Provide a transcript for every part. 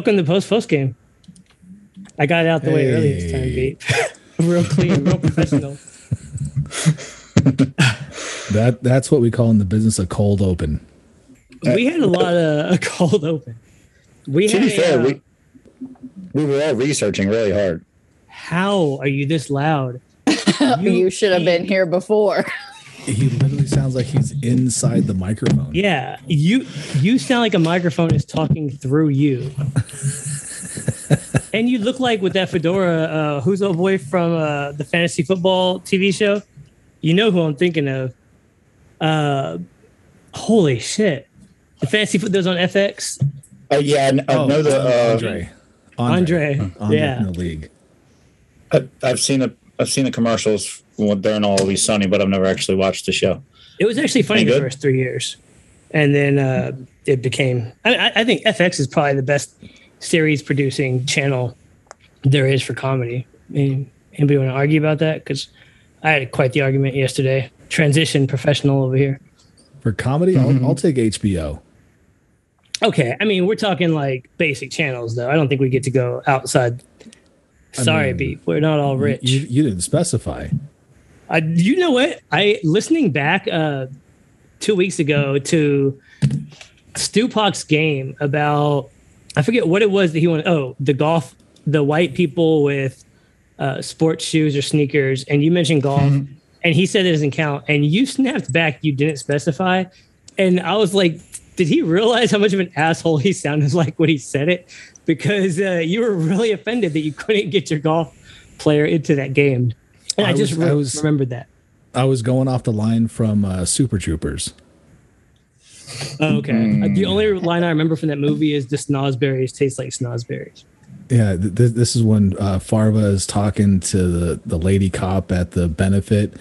Shit! Welcome to post post game. I got it out the way early this time, Hey. Beat. real clean, real professional. That that's what we call in the business a cold open. We had a lot of a cold open. We To had be fair, uh, we we were all researching really hard. how are you this loud? You, should have been here before. He literally sounds like he's inside the microphone. Yeah, you you sound like a microphone is talking through you. and you look like with that fedora, uh, who's old boy from uh, the fantasy football TV show? You know who I'm thinking of. Uh, holy shit! The fantasy foot that was on FX. Oh yeah, I kn- I know the. Uh, Andre. Andre, Andre yeah. in the league. I, I've seen the I've seen the commercials when- during Always Sunny, but I've never actually watched the show. It was actually funny the first three years, and then uh, it became. I, I- I think FX is probably the best series producing channel there is for comedy. I mean, anybody want to argue about that? Because I had quite the argument yesterday. Transition professional over here. For comedy, Mm-hmm. I'll, I'll take HBO. Okay, I mean we're talking like basic channels though. I don't think we get to go outside. I Sorry, mean, Beat. We're not all rich. You, you didn't specify. I, you know what? I listening back uh, two weeks ago to Stupak's game about I forget what it was that he wanted. Oh, the golf, the white people with uh, sports shoes or sneakers, and you mentioned golf, and he said it doesn't count, and you snapped back. You didn't specify, and I was like, did he realize how much of an asshole he sounded like when he said it? Because uh, you were really offended that you couldn't get your golf player into that game. And I, I just was- re- I was- remembered that. I was going off the line from uh, Super Troopers. Oh, okay. Uh, The only line I remember from that movie is the snozberries taste like snozberries. Yeah, th- th- this is when uh, Farva is talking to the, the lady cop at the benefit,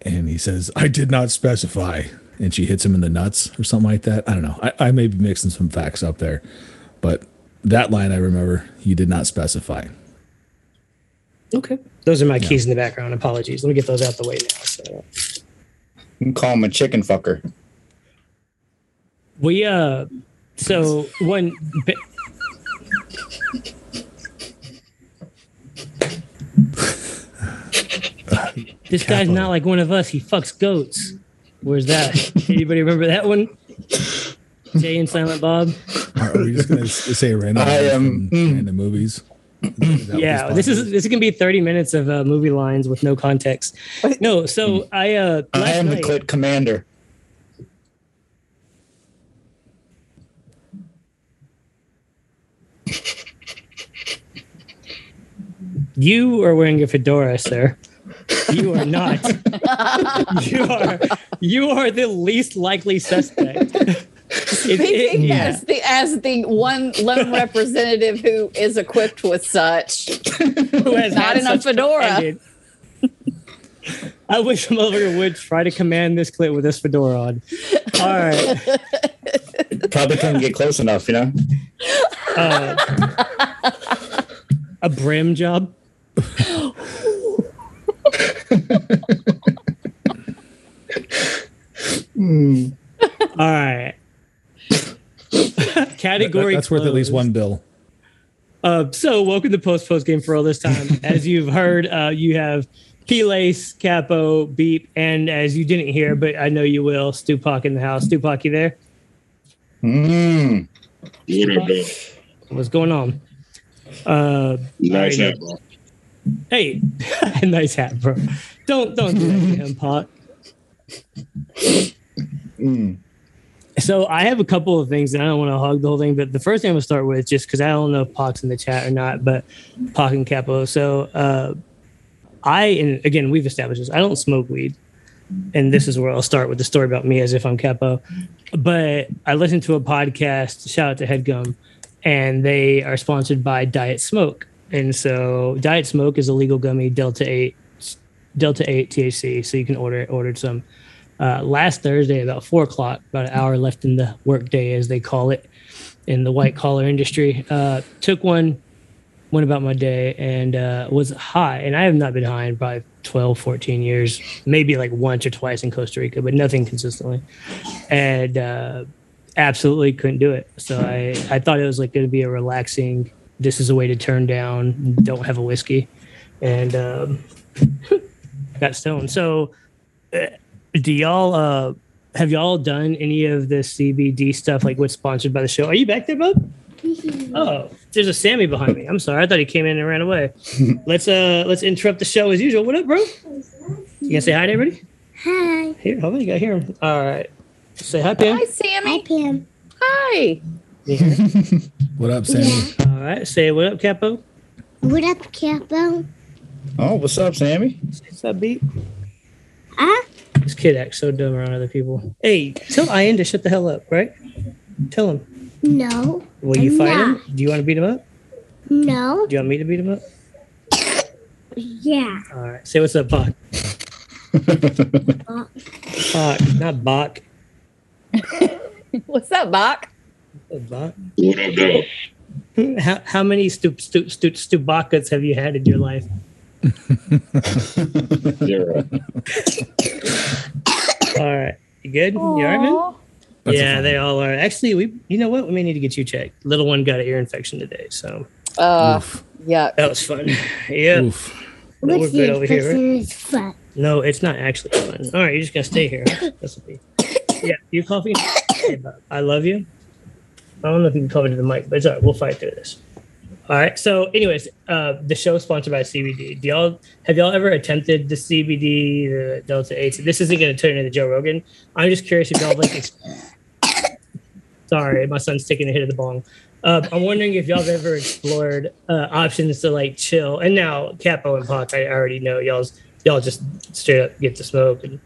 and he says, "I did not specify," and she hits him in the nuts or something like that. I don't know. I, I may be mixing some facts up there, but that line I remember. You did not specify. Okay. Those are my keys in the background. Apologies. Let me get those out the way now. So You can call him a chicken fucker. we uh so when this guy's not like one of us. He fucks goats. Where's that? Anybody remember that one? Jay and Silent Bob. Are, are we just gonna s- say random, I am- in the movies? Is that yeah this is this is gonna be 30 minutes of uh, movie lines with no context. No so i uh I last am the night- clit commander. you are wearing a fedora sir. You are not. You are you are the least likely suspect It- it- Speaking yeah. as the as the one lone representative who is equipped with such. Who has Not had in a such fedora. I wish a motherfucker would try to command this clip with this fedora on. All right. Probably couldn't get close enough, you know. Uh, a brim job. All right. Category. That's worth at least one bill. Uh, so, welcome to Post Post Game for all this time. As you've heard, uh, you have P Lace, Capo, Beep, and as you didn't hear, but I know you will, Stupak in the house. Stupak, you there? Mm. What up, though? What's going on? Uh, Nice hat, bro. hey, nice hat, bro. Don't don't do that to him, Pot. Mm. So I have a couple of things, and I don't want to hog the whole thing. But the first thing I'm gonna start with, just because I don't know if Pac's in the chat or not, but Pac and Capo. So uh, I, and again, we've established this. I don't smoke weed, and this is where I'll start with the story about me, as if I'm Capo. But I listened to a podcast. Shout out to Headgum, and they are sponsored by Diet Smoke. And so Diet Smoke is a legal gummy, Delta Eight, Delta Eight THC. So you can order. Ordered some uh, last Thursday about four o'clock, about an hour left in the workday, as they call it in the white collar industry. Uh, took one, went about my day, and uh, was high. And I have not been high in probably 12, 14 years, maybe like once or twice in Costa Rica, but nothing consistently. And uh, absolutely couldn't do it. So I, I thought it was like going to be a relaxing, this is a way to turn down, don't have a whiskey. And um, got stoned. So uh, do y'all, uh, have y'all done any of the CBD stuff like what's sponsored by the show? Are you back there, bub? Oh, there's a Sammy behind me. I'm sorry. I thought he came in and ran away. let's uh let's interrupt the show as usual. What up, bro? You gonna say hi to everybody? Hi. Here, hold on, you gotta hear him. All right. Say hi, Pam. Hi, Sammy. Hi, Pam. Hi. You hear him? What up, Sammy? All right. Say what up, Capo. What up, Capo? Oh, what's up, Sammy? What's up, beat? Huh? This kid acts so dumb around other people. Hey, tell Ian to shut the hell up, right? Tell him. No. Will you fight Nah. him? Do you want to beat him up? No. Do you want me to beat him up? Yeah. All right. Say what's up, Bach. Bach, not Bach. What's up, Bach? Bach. How, how many stoop stoop stoop stupacas have you had in your life? Zero. All right. You good? You all right, man? That's yeah, they all are. Actually, we. You know what? We may need to get you checked. Little one got an ear infection today, so Uh, yeah. that was fun. Yeah. Oof. But we're good over here, right? fun. No, it's not actually fun. All right, you're just gonna stay here. huh? That's what Yeah, you coffee. Hey, I love you. I don't know if you can cover to the mic, but it's all right. We'll fight through this. All right. So, anyways, uh, the show is sponsored by CBD. Do y'all have y'all ever attempted the CBD, the Delta Eight? This isn't going to turn into Joe Rogan. I'm just curious if y'all like. Sorry, my son's taking a hit of the bong. Uh, I'm wondering if y'all have ever explored uh, options to like chill. And now Capo and Pac, I already know y'all's y'all just straight up get to smoke, and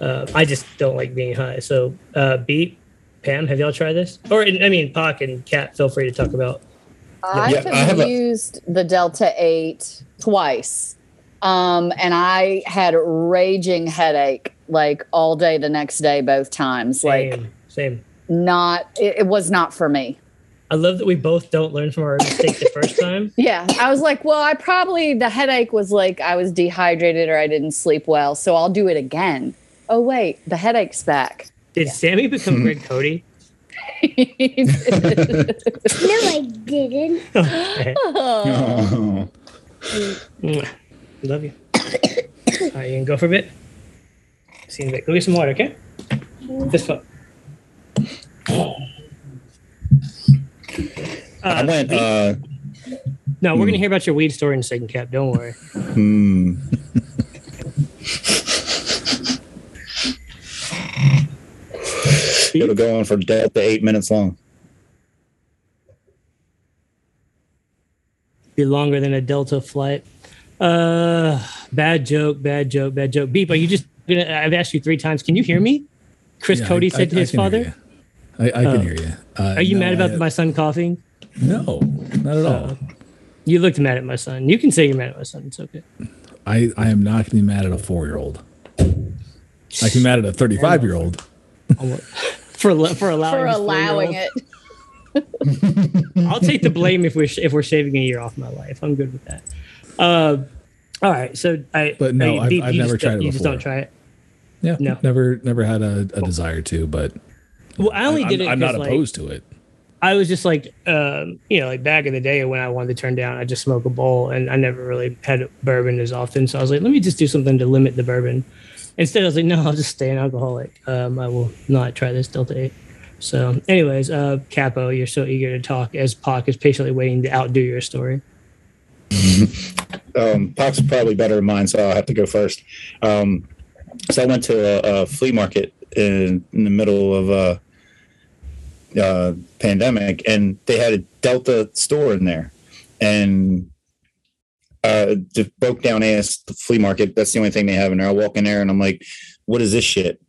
uh, I just don't like being high. So, uh, Beat, Pam, have y'all tried this? Or I mean, Pac and Cat, feel free to talk about. I Yeah, have, I have a- used the Delta 8 twice. Um, and I had a raging headache like all day the next day, both times. Like, Same, same. not, it, it was not for me. I love that we both don't learn from our mistake the first time. Yeah. I was like, well, I probably, the headache was like I was dehydrated or I didn't sleep well. So I'll do it again. Oh, wait, the headache's back. Did Sammy become Greg Cody? No, I didn't. Okay. Oh. Mwah. Love you. All right, you can go for a bit. See you in a bit. Go get some water, okay? This phone. I Uh, went. Uh, no, we're gonna hear about your weed story in a second, Cap. Don't worry. hmm. It'll go on for Delta eight minutes long. Be longer than a Delta flight. Uh, bad joke, bad joke, bad joke. Beep, are you just gonna? I've asked you three times. Can you hear me? Chris Yeah, Cody I- said to I- I his can father. you. I, I Oh. can hear you. Uh, Are you no, mad about I- my son coughing? No, not at all. Uh, You looked mad at my son. You can say you're mad at my son. It's okay. I, I am not going to be mad at a four year old. I can be mad at a 35 year old. For for allowing for allowing it. I'll take the blame if we're sh- if we're shaving a year off my life. I'm good with that. Uh, all right. So I. But no, you- I've- Beep, I've you never just tried don't- it You just don't try it. Yeah, No. never never had a, a desire to, but Well, I only I'm, did it. I'm not 'cause, like, opposed to it. I was just like, um, you know, like back in the day when I wanted to turn down, I just smoke a bowl, and I never really had bourbon as often. So I was like, let me just do something to limit the bourbon. Instead, I was like, no, I'll just stay an alcoholic. Um, I will not try this Delta Eight. So, anyways, uh, Capo, you're so eager to talk as Pac is patiently waiting to outdo your story. um, is probably better than mine, so I'll have to go first. Um, so I went to a, a flea market in, in the middle of a, uh, pandemic, and they had a Delta store in there, and uh, just broke down ass the flea market. That's the only thing they have in there. I walk in there, and I'm like, "What is this shit?"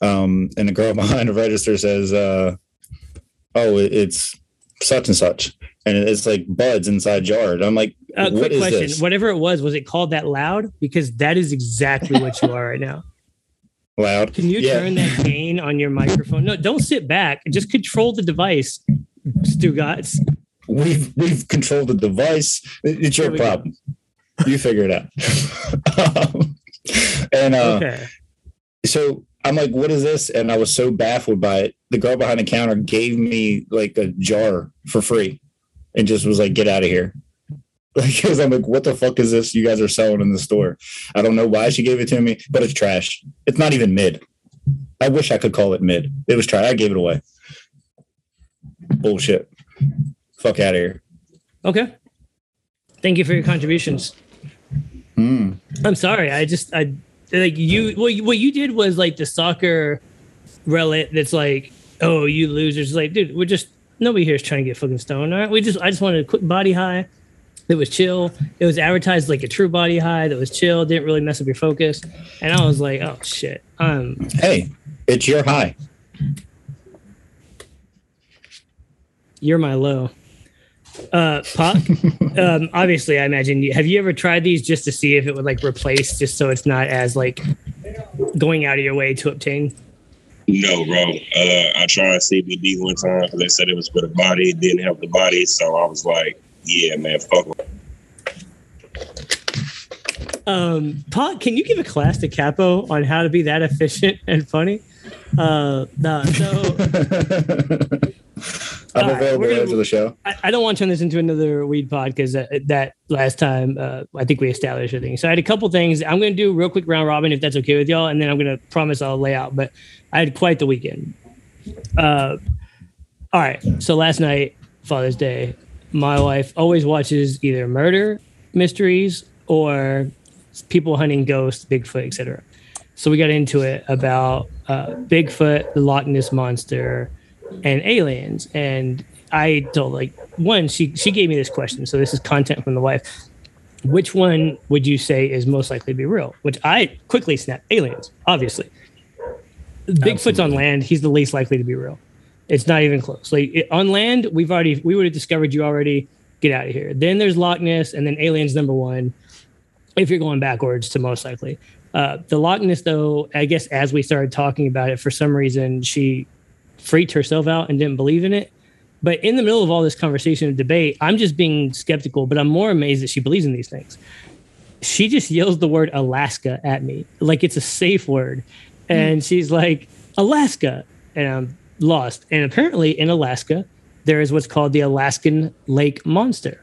Um, and the girl behind the register says, uh, "Oh, it's such and such." And it's like buds inside jars. I'm like, Uh, "What quick is question: this?" Whatever it was, was it called that loud? Because that is exactly what you are right now. Loud. Can you Yeah. turn that gain on your microphone? No, don't sit back. Just control the device, Stugatz. We've we've controlled the device. It's your problem. go. You figure it out. Um, and uh, Okay. so I'm like, what is this? And I was so baffled by it. The girl behind the counter gave me like a jar for free and just was like, get out of here. Because I'm like, what the fuck is this you guys are selling in the store? I don't know why she gave it to me, but it's trash. It's not even mid. I wish I could call it mid. It was trash. I gave it away. Bullshit. Fuck out of here. Okay. Thank you for your contributions. Hmm. I'm sorry. I just I like you. What you, what you did was like the soccer relic. That's like, oh, you losers. Like, dude, we're just nobody here is trying to get fucking stoned. All right, we just I just wanted a quick body high. It was chill. It was advertised like a true body high that was chill. Didn't really mess up your focus. And I was like, oh shit. Um, Hey, it's your high. you're my low. Uh, Pop. um, obviously, I imagine. You, have you ever tried these just to see if it would like replace, just so it's not as like going out of your way to obtain? No, bro. Uh, I tried CBD one time because they said it was for the body. It didn't help the body. So I was like, yeah, man, fuck it. Um, Pot, can you give a class to Capo on how to be that efficient and funny? Uh, no, so I'm available gonna- after the show. I, I don't want to turn this into another weed pod because that, that last time uh, I think we established everything. So I had a couple things. I'm going to do a real quick round robin if that's okay with y'all, and then I'm going to promise I'll lay out. But I had quite the weekend. Uh, all right. So last night, Father's Day, my wife always watches either murder mysteries or people hunting ghosts, Bigfoot, etc. So we got into it about uh, Bigfoot, the Loch Ness monster, and aliens. And I told like one, she she gave me this question. So this is content from the wife. Which one would you say is most likely to be real? Which I quickly snapped aliens, obviously. Bigfoot's on land, he's the least likely to be real. It's not even close. Like it, on land, we've already we would have discovered you already. Get out of here. Then there's Loch Ness, and then aliens number one. If you're going backwards to most likely, uh, the Loch Ness though, I guess as we started talking about it, for some reason she freaked herself out and didn't believe in it. But in the middle of all this conversation and debate, I'm just being skeptical, but I'm more amazed that she believes in these things. She just yells the word Alaska at me like it's a safe word. And she's like, Alaska. And I'm lost. And apparently in Alaska, there is what's called the Alaskan Lake Monster,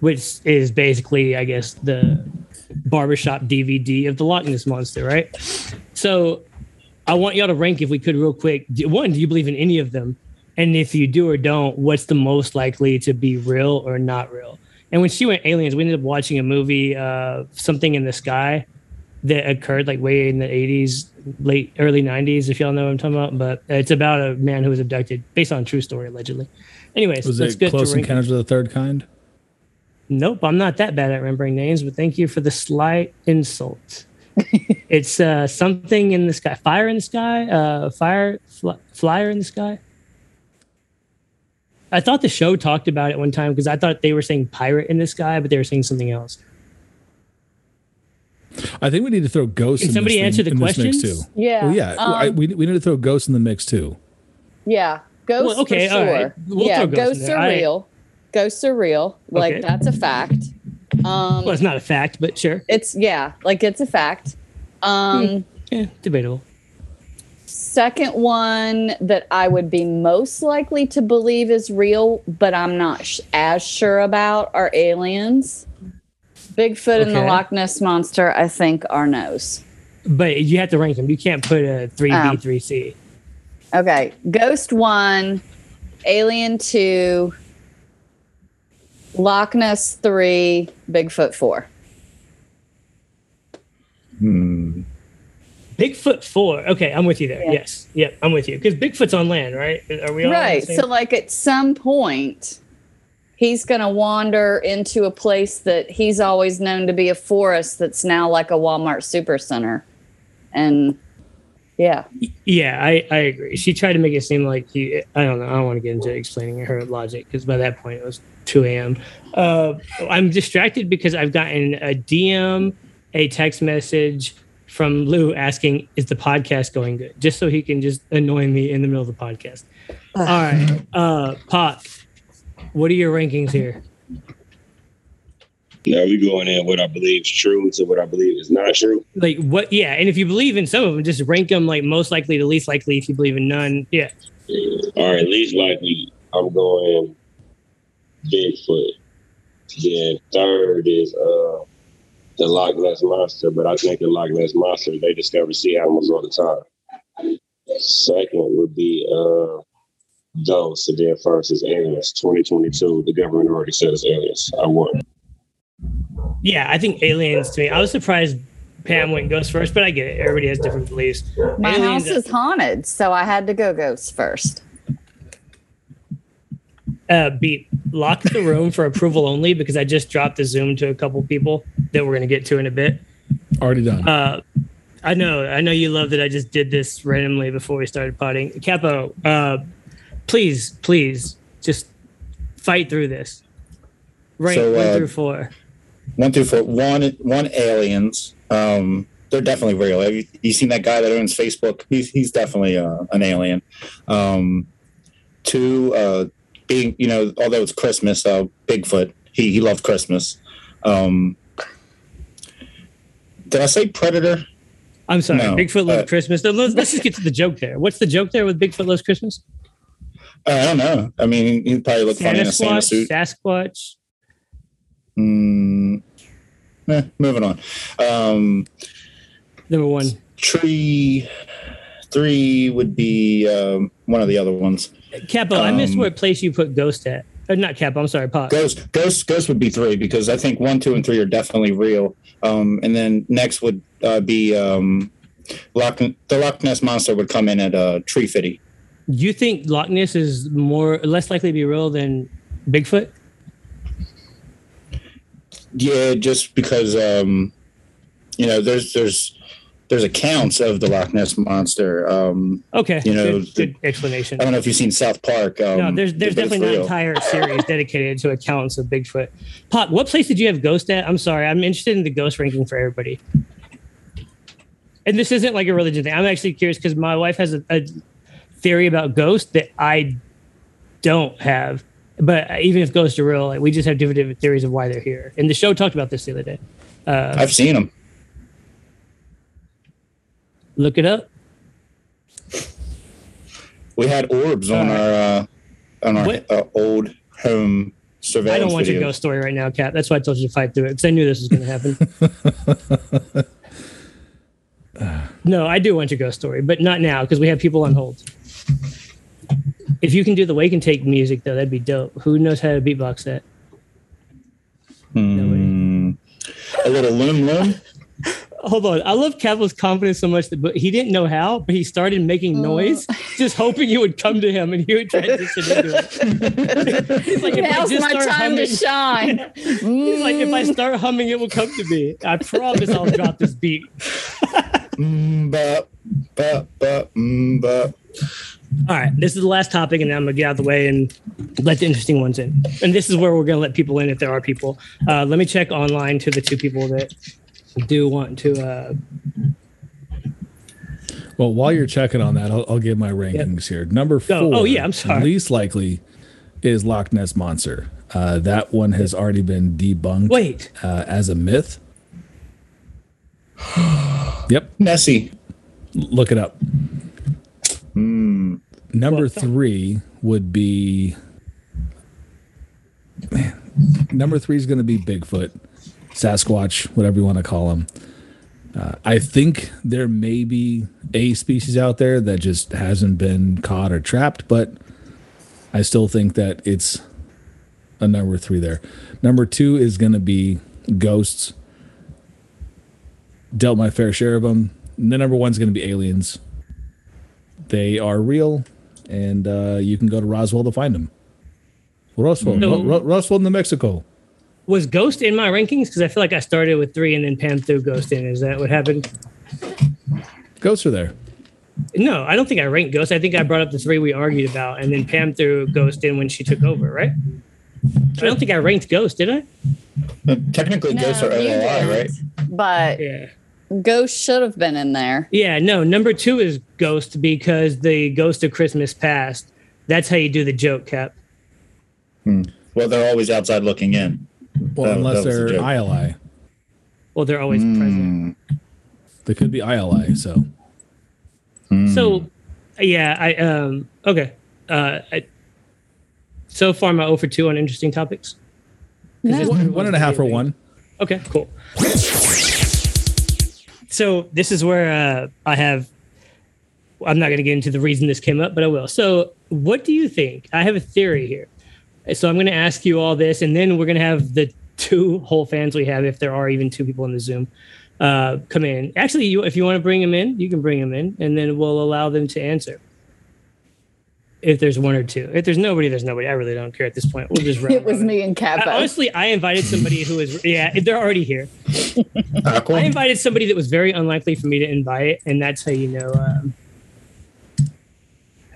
which is basically, I guess, the barbershop DVD of the Loch Ness Monster, right? So I want y'all to rank, if we could, real quick. One, do you believe in any of them? And if you do or don't, what's the most likely to be real or not real? And when she went aliens, we ended up watching a movie, uh, something in the sky, that occurred like way in the 80s, late early 90s, if y'all know what I'm talking about. But it's about a man who was abducted, based on a true story, allegedly. Anyways, Was let's it get Close to. Encounters of the Third Kind? Nope, I'm not that bad at remembering names, but thank you for the slight insult. it's uh, something in the sky, fire in the sky, uh, fire fl- flyer in the sky. I thought the show talked about it one time because I thought they were saying pirate in the sky, but they were saying something else. I think we need to throw ghosts. Can in somebody this answer the in this mix questions? too. Yeah. Well, yeah. um, I, we, we need to throw ghosts in the mix too. yeah. Ghosts Well, okay, for sure. right. We'll yeah, throw ghosts in ghosts there. are I- real. Ghosts are real. Like Okay. that's a fact. Um Well, it's not a fact, but sure. it's yeah, like it's a fact. Um Yeah, debatable. second one that I would be most likely to believe is real, but I'm not sh- as sure about are aliens. Bigfoot and the Loch Ness monster, I think, are no's. But you have to rank them. You can't put a 3B, Oh. 3C. Okay, Ghost one, Alien two, Loch Ness three, Bigfoot four. Hmm. Bigfoot 4. Okay, I'm with you there. Yeah. Yes. Yep, I'm with you. Because Bigfoot's on land, right? Are we all Right. So, like, at some point, he's going to wander into a place that he's always known to be a forest that's now like a Walmart supercenter. And yeah, Yeah, I, I agree. She tried to make it seem like he, I don't know. I don't want to get into explaining her logic because by that point it was 2 a.m. Uh, I'm distracted because I've gotten a DM, a text message from Lou asking, Is the podcast going good? Just so he can just annoy me in the middle of the podcast. All right. Uh, Pot, what are your rankings here? Now we going in what I believe is true to what I believe is not true. Like what? Yeah, and if you believe in some of them, just rank them like most likely to least likely. If you believe in none, yeah. All right, least likely I'm going Bigfoot. Then third is uh the Loch Ness monster, but I think the Loch Ness monster they discover sea animals all the time. Second would be uh those. and then first is aliens. 2022, the government already said it's aliens. I won. Yeah, I think aliens to me. I was surprised Pam went ghost first, but I get it. Everybody has different beliefs. My Aliens- house is haunted, so I had to go ghost first. uh, beat lock the room for approval only because I just dropped the Zoom to a couple people that we're going to get to in a bit. Already done. Uh, I know, I know you love that I just did this randomly before we started potting. Capo, uh, please, please, just fight through this. Rank So, one uh, through four. One through four. One, one aliens. Um, they're definitely real. Have you, you seen that guy that owns Facebook? He's he's definitely uh, an alien. Um, two, uh, being you know, although it's Christmas, uh, Bigfoot. He he loved Christmas. Um, did I say Predator? I'm sorry, no, Bigfoot loves uh, Christmas. No, Let's, let's just get to the joke there. What's the joke there with Bigfoot loves Christmas? Uh, I don't know. I mean, he'd probably look funny in a Santa suit. Sasquatch. Mm, eh, moving on. Um, Number one. tree three would be um, one of the other ones. Capo, I missed Um, what place you put Ghost at. Uh, not Capo, I'm sorry, Pop. Ghost, Ghost, Ghost would be three because I think one, two, and three are definitely real. Um, and then next would uh, be um, Loch, the Loch Ness monster would come in at uh, Tree Fitty. Do you think Loch Ness is more less likely to be real than Bigfoot? Yeah, just because um, you know there's there's there's accounts of the Loch Ness monster. Um, Okay, You know, good, the- good explanation. I don't know if you've seen South Park. Um, no, there's there's definitely an entire series dedicated to accounts of Bigfoot. Pop, what place did you have Ghost at? I'm sorry, I'm interested in the Ghost ranking for everybody. And this isn't like a religion thing. I'm actually curious because my wife has a, a theory about ghosts that I don't have. But even if ghosts are real, like we just have different, theories of why they're here. And the show talked about this the other day. Uh, I've seen them. look it up. We had orbs on Uh, our uh, on our uh, old home surveillance. I don't want videos. your ghost story right now, Cap. That's why I told you to fight through it because I knew this was going to happen. no, I do want your ghost story, but not now because we have people on hold. If you can do the wake and take music, though, that'd be dope. Who knows how to beatbox that? Hmm. a little loom loom. Hold on. I love Capo's confidence so much that but he didn't know how, but he started making noise, just hoping it would come to him and he would transition into it. He's like, if I Now's just my start time humming, to shine. he's like, if I start humming, it will come to me. I promise I'll drop this beat. Mm, ba, ba, ba, mm, ba. All right, this is the last topic, and then I'm gonna get out of the way and let the interesting ones in. And this is where we're gonna let people in if there are people. Uh, let me check online to the two people that do want to. Uh, Well, while you're checking on that, I'll, I'll give my rankings here. Number four. Go. Oh, yeah, I'm sorry. Least likely is Loch Ness monster. Uh, that one has already been debunked. wait, uh, as a myth. yep, Nessie. look it up. Mm. Number Well, three would be. Man, number three is going to be Bigfoot, Sasquatch, whatever you want to call him. Uh, I think there may be a species out there that just hasn't been caught or trapped, but I still think that it's a number three there. Number two is going to be ghosts. Dealt my fair share of them. And the number one's going to be aliens. They are real, and uh, you can go to Roswell to find them. Roswell, No. Ro- Ro- Roswell, New Mexico. was Ghost in my rankings? Because I feel like I started with three and then Pam threw Ghost in. Is that what happened? Ghosts are there. No, I don't think I ranked Ghost. I think I brought up the three we argued about, and then Pam threw Ghost in when she took over, right? I don't think I ranked Ghost, did I? Technically, ghosts are you OLI, right? But Yeah. Ghost should have been in there. Yeah, no. Number two is Ghost because the Ghost of Christmas Past. That's how you do the joke, Cap. Well, they're always outside looking in. Well, That- unless that they're joke. ILI, Well, they're always present. Mm, they could be ILI. So mm. So, yeah, I um okay. Uh, I, so far, my 0 for 2 on interesting topics. No. one, one and a half for one. Okay, cool. So this is where uh, I have. I'm not going to get into the reason this came up, but I will. So, what do you think? I have a theory here. So I'm going to ask you all this, and then we're going to have the two whole fans we have, if there are even two people in the Zoom, uh, come in. Actually, you, if you want to bring them in, you can bring them in, and then we'll allow them to answer. If there's one or two, if there's nobody, there's nobody. I really don't care at this point. We'll just. round It was me and I- honestly, I invited somebody who was yeah, they're already here. Aqua? I invited somebody that was very unlikely for me to invite, and that's how you know. Um,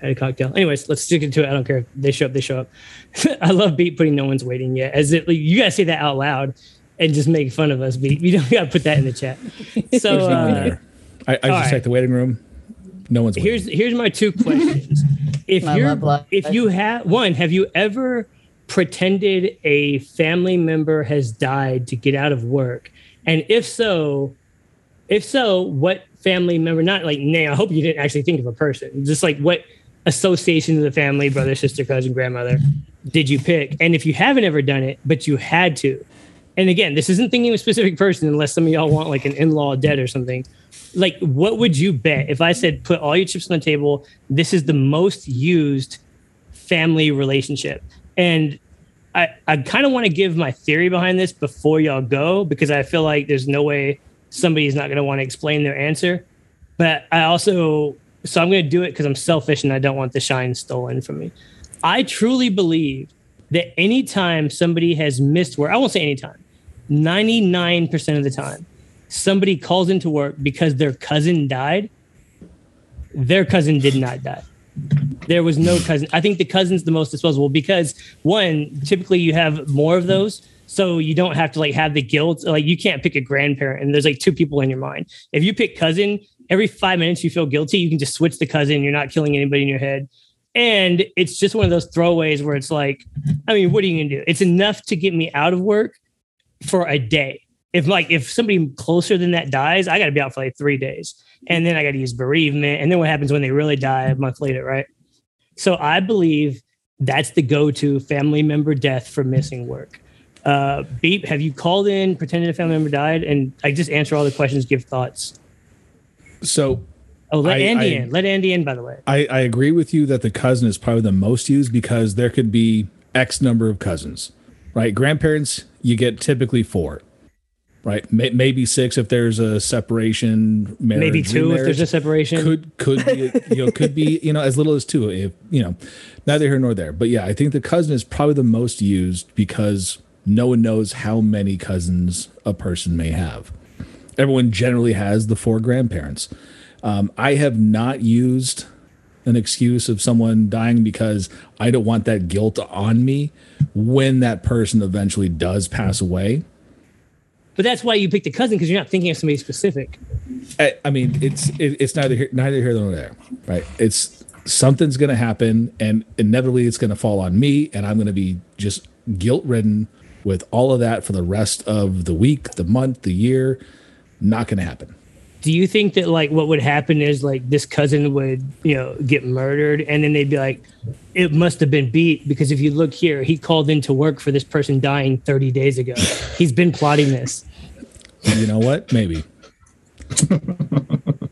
had a cocktail. Anyways, let's stick into it. I don't care. If they show up. They show up. I love Beat putting no one's waiting yet. As it, like, you gotta say that out loud and just make fun of us. Beat. You don't gotta put that in the chat. So There's no one uh. I, I all just right. checked the waiting room. No one's waiting. here's here's my two questions. If My you're if you have one, have you ever pretended a family member has died to get out of work? And if so, if so, what family member? Not like name. I hope you didn't actually think of a person. Just like what association of the family, brother, sister, cousin, grandmother, did you pick? And if you haven't ever done it, but you had to, and again, this isn't thinking of a specific person unless some of y'all want like an in-law dead or something. Like, what would you bet if I said put all your chips on the table? This is the most used family relationship. And I, I kind of want to give my theory behind this before y'all go because I feel like there's no way somebody's not going to want to explain their answer. But I also, so I'm going to do it because I'm selfish and I don't want the shine stolen from me. I truly believe that anytime somebody has missed work, I won't say anytime, 99% of the time, somebody calls into work because their cousin died, their cousin did not die. There was no cousin. I think the cousin's the most disposable because one, typically you have more of those. So you don't have to like have the guilt. Like you can't pick a grandparent and there's like two people in your mind. If you pick cousin, every five minutes you feel guilty, you can just switch the cousin. You're not killing anybody in your head. And it's just one of those throwaways where it's like, I mean, what are you gonna do? It's enough to get me out of work for a day. If like if somebody closer than that dies, I gotta be out for like three days. And then I gotta use bereavement. And then what happens when they really die a month later, right? So I believe that's the go-to family member death for missing work. Uh, Beep, have you called in, pretended a family member died, and I just answer all the questions, give thoughts. so Oh, let I- Andy I- in. Let Andy in, by the way. I, I agree with you that the cousin is probably the most used because there could be X number of cousins, right? Grandparents, you get typically four, right? May, maybe six if there's a separation, marriage, Maybe two if there's a separation. Could could be you know could be you know as little as two if you know neither here nor there. But yeah, I think the cousin is probably the most used because no one knows how many cousins a person may have. Everyone generally has the four grandparents. Um, I have not used an excuse of someone dying because I don't want that guilt on me when that person eventually does pass away. But that's why you picked a cousin because you're not thinking of somebody specific. I, I mean, it's it, it's neither here, neither here nor there, right? It's something's going to happen, and inevitably it's going to fall on me, and I'm going to be just guilt ridden with all of that for the rest of the week, the month, the year. Not going to happen. Do you think that like what would happen is like this cousin would you know get murdered and then they'd be like, it must have been beat because if you look here, he called in to work for this person dying 30 days ago. He's been plotting this. You know what? Maybe.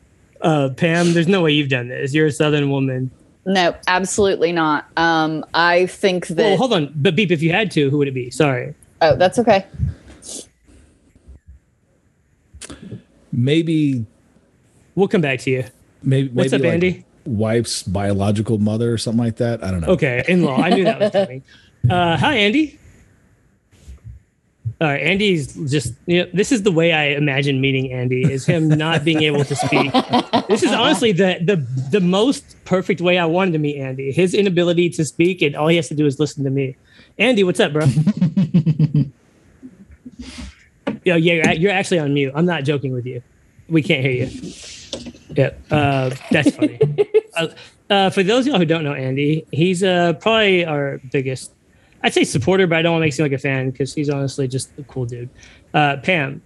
Uh, Pam, there's no way you've done this. You're a Southern woman. No, absolutely not. Um, I think that. Well, hold on, but beep. If you had to, who would it be? Sorry. oh, that's okay. Maybe. We'll come back to you. Maybe. What's up, like Andy? Wife's biological mother or something like that. I don't know. Okay, in law. I knew that was coming. Uh, hi, Andy. All right, Andy's just. You know, this is the way I imagine meeting Andy: is him not being able to speak. This is honestly the the the most perfect way I wanted to meet Andy. His inability to speak, and all he has to do is listen to me. Andy, what's up, bro? Yo, yeah, you're, you're actually on mute. I'm not joking with you. We can't hear you. Yeah, uh, that's funny. uh, uh, for those of y'all who don't know Andy, he's uh, probably our biggest. I'd say supporter, but I don't want to make him seem like a fan because he's honestly just a cool dude. Uh, Pam,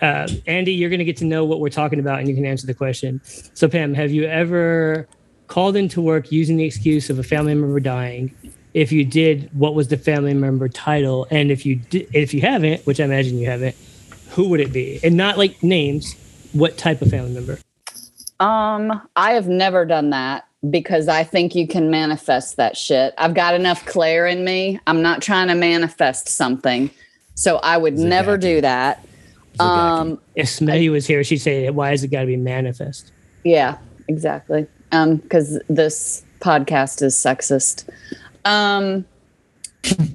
uh, Andy, you're going to get to know what we're talking about, and you can answer the question. So, Pam, have you ever called into work using the excuse of a family member dying? If you did, what was the family member title? And if you did, if you haven't, which I imagine you haven't, who would it be? And not like names. What type of family member? Um, I have never done that because I think you can manifest that shit. I've got enough Claire in me. I'm not trying to manifest something. So I would never do that. Um, If Smelly was here, she'd say, "Why has it got to be manifest?" yeah, exactly. Um, because this podcast is sexist. Um,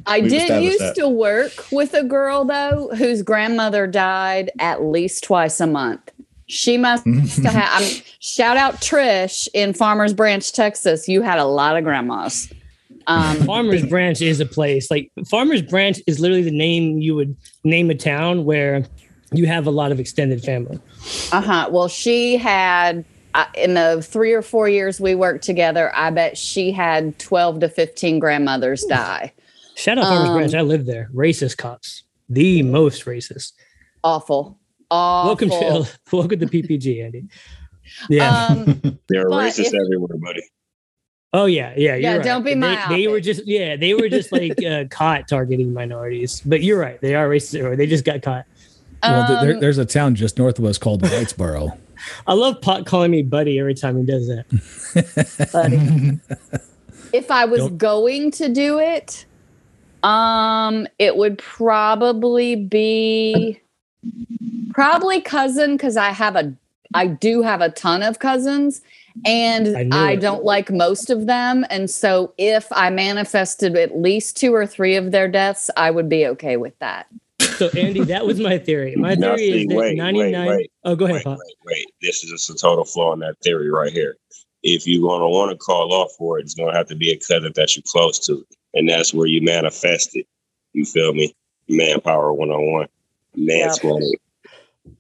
I did used that. to work with a girl though whose grandmother died at least twice a month. She must have. I'm, shout out Trish in Farmers Branch, Texas. You had a lot of grandmas. Um, Farmers Branch is a place. Like Farmers Branch is literally the name you would name a town where you have a lot of extended family. Uh huh. Well, she had uh, in the three or four years we worked together. I bet she had twelve to fifteen grandmothers die. Shout out Farmers Um, Branch. I live there. Racist cops, the most racist. Awful. Awful. Welcome to welcome to the PPG, Andy. Yeah. Um, They're racist if- everywhere, buddy. oh yeah. Yeah. You're yeah, right. don't be they, my They were just yeah. They were just like uh, caught targeting minorities. But you're right. They are racist. everywhere. They just got caught. Well, th- there, um, there's a town just north of us called Whitesboro. I love Pot calling me buddy every time he does that. buddy. if I was Don't- going to do it, um, it would probably be probably cousin because I have a I do have a ton of cousins and I I, don't like most of them. And so if I manifested at least two or three of their deaths, I would be okay with that. So Andy, that was my theory. My theory see, is that wait, wait, 99. wait, oh, go ahead, Wait, wait, wait. This is just a total flaw in that theory right here. If you're going to want to call off for it, it's going to have to be a cousin that you're close to. And that's where you manifest it. You feel me? Manpower 101. Mansplaining.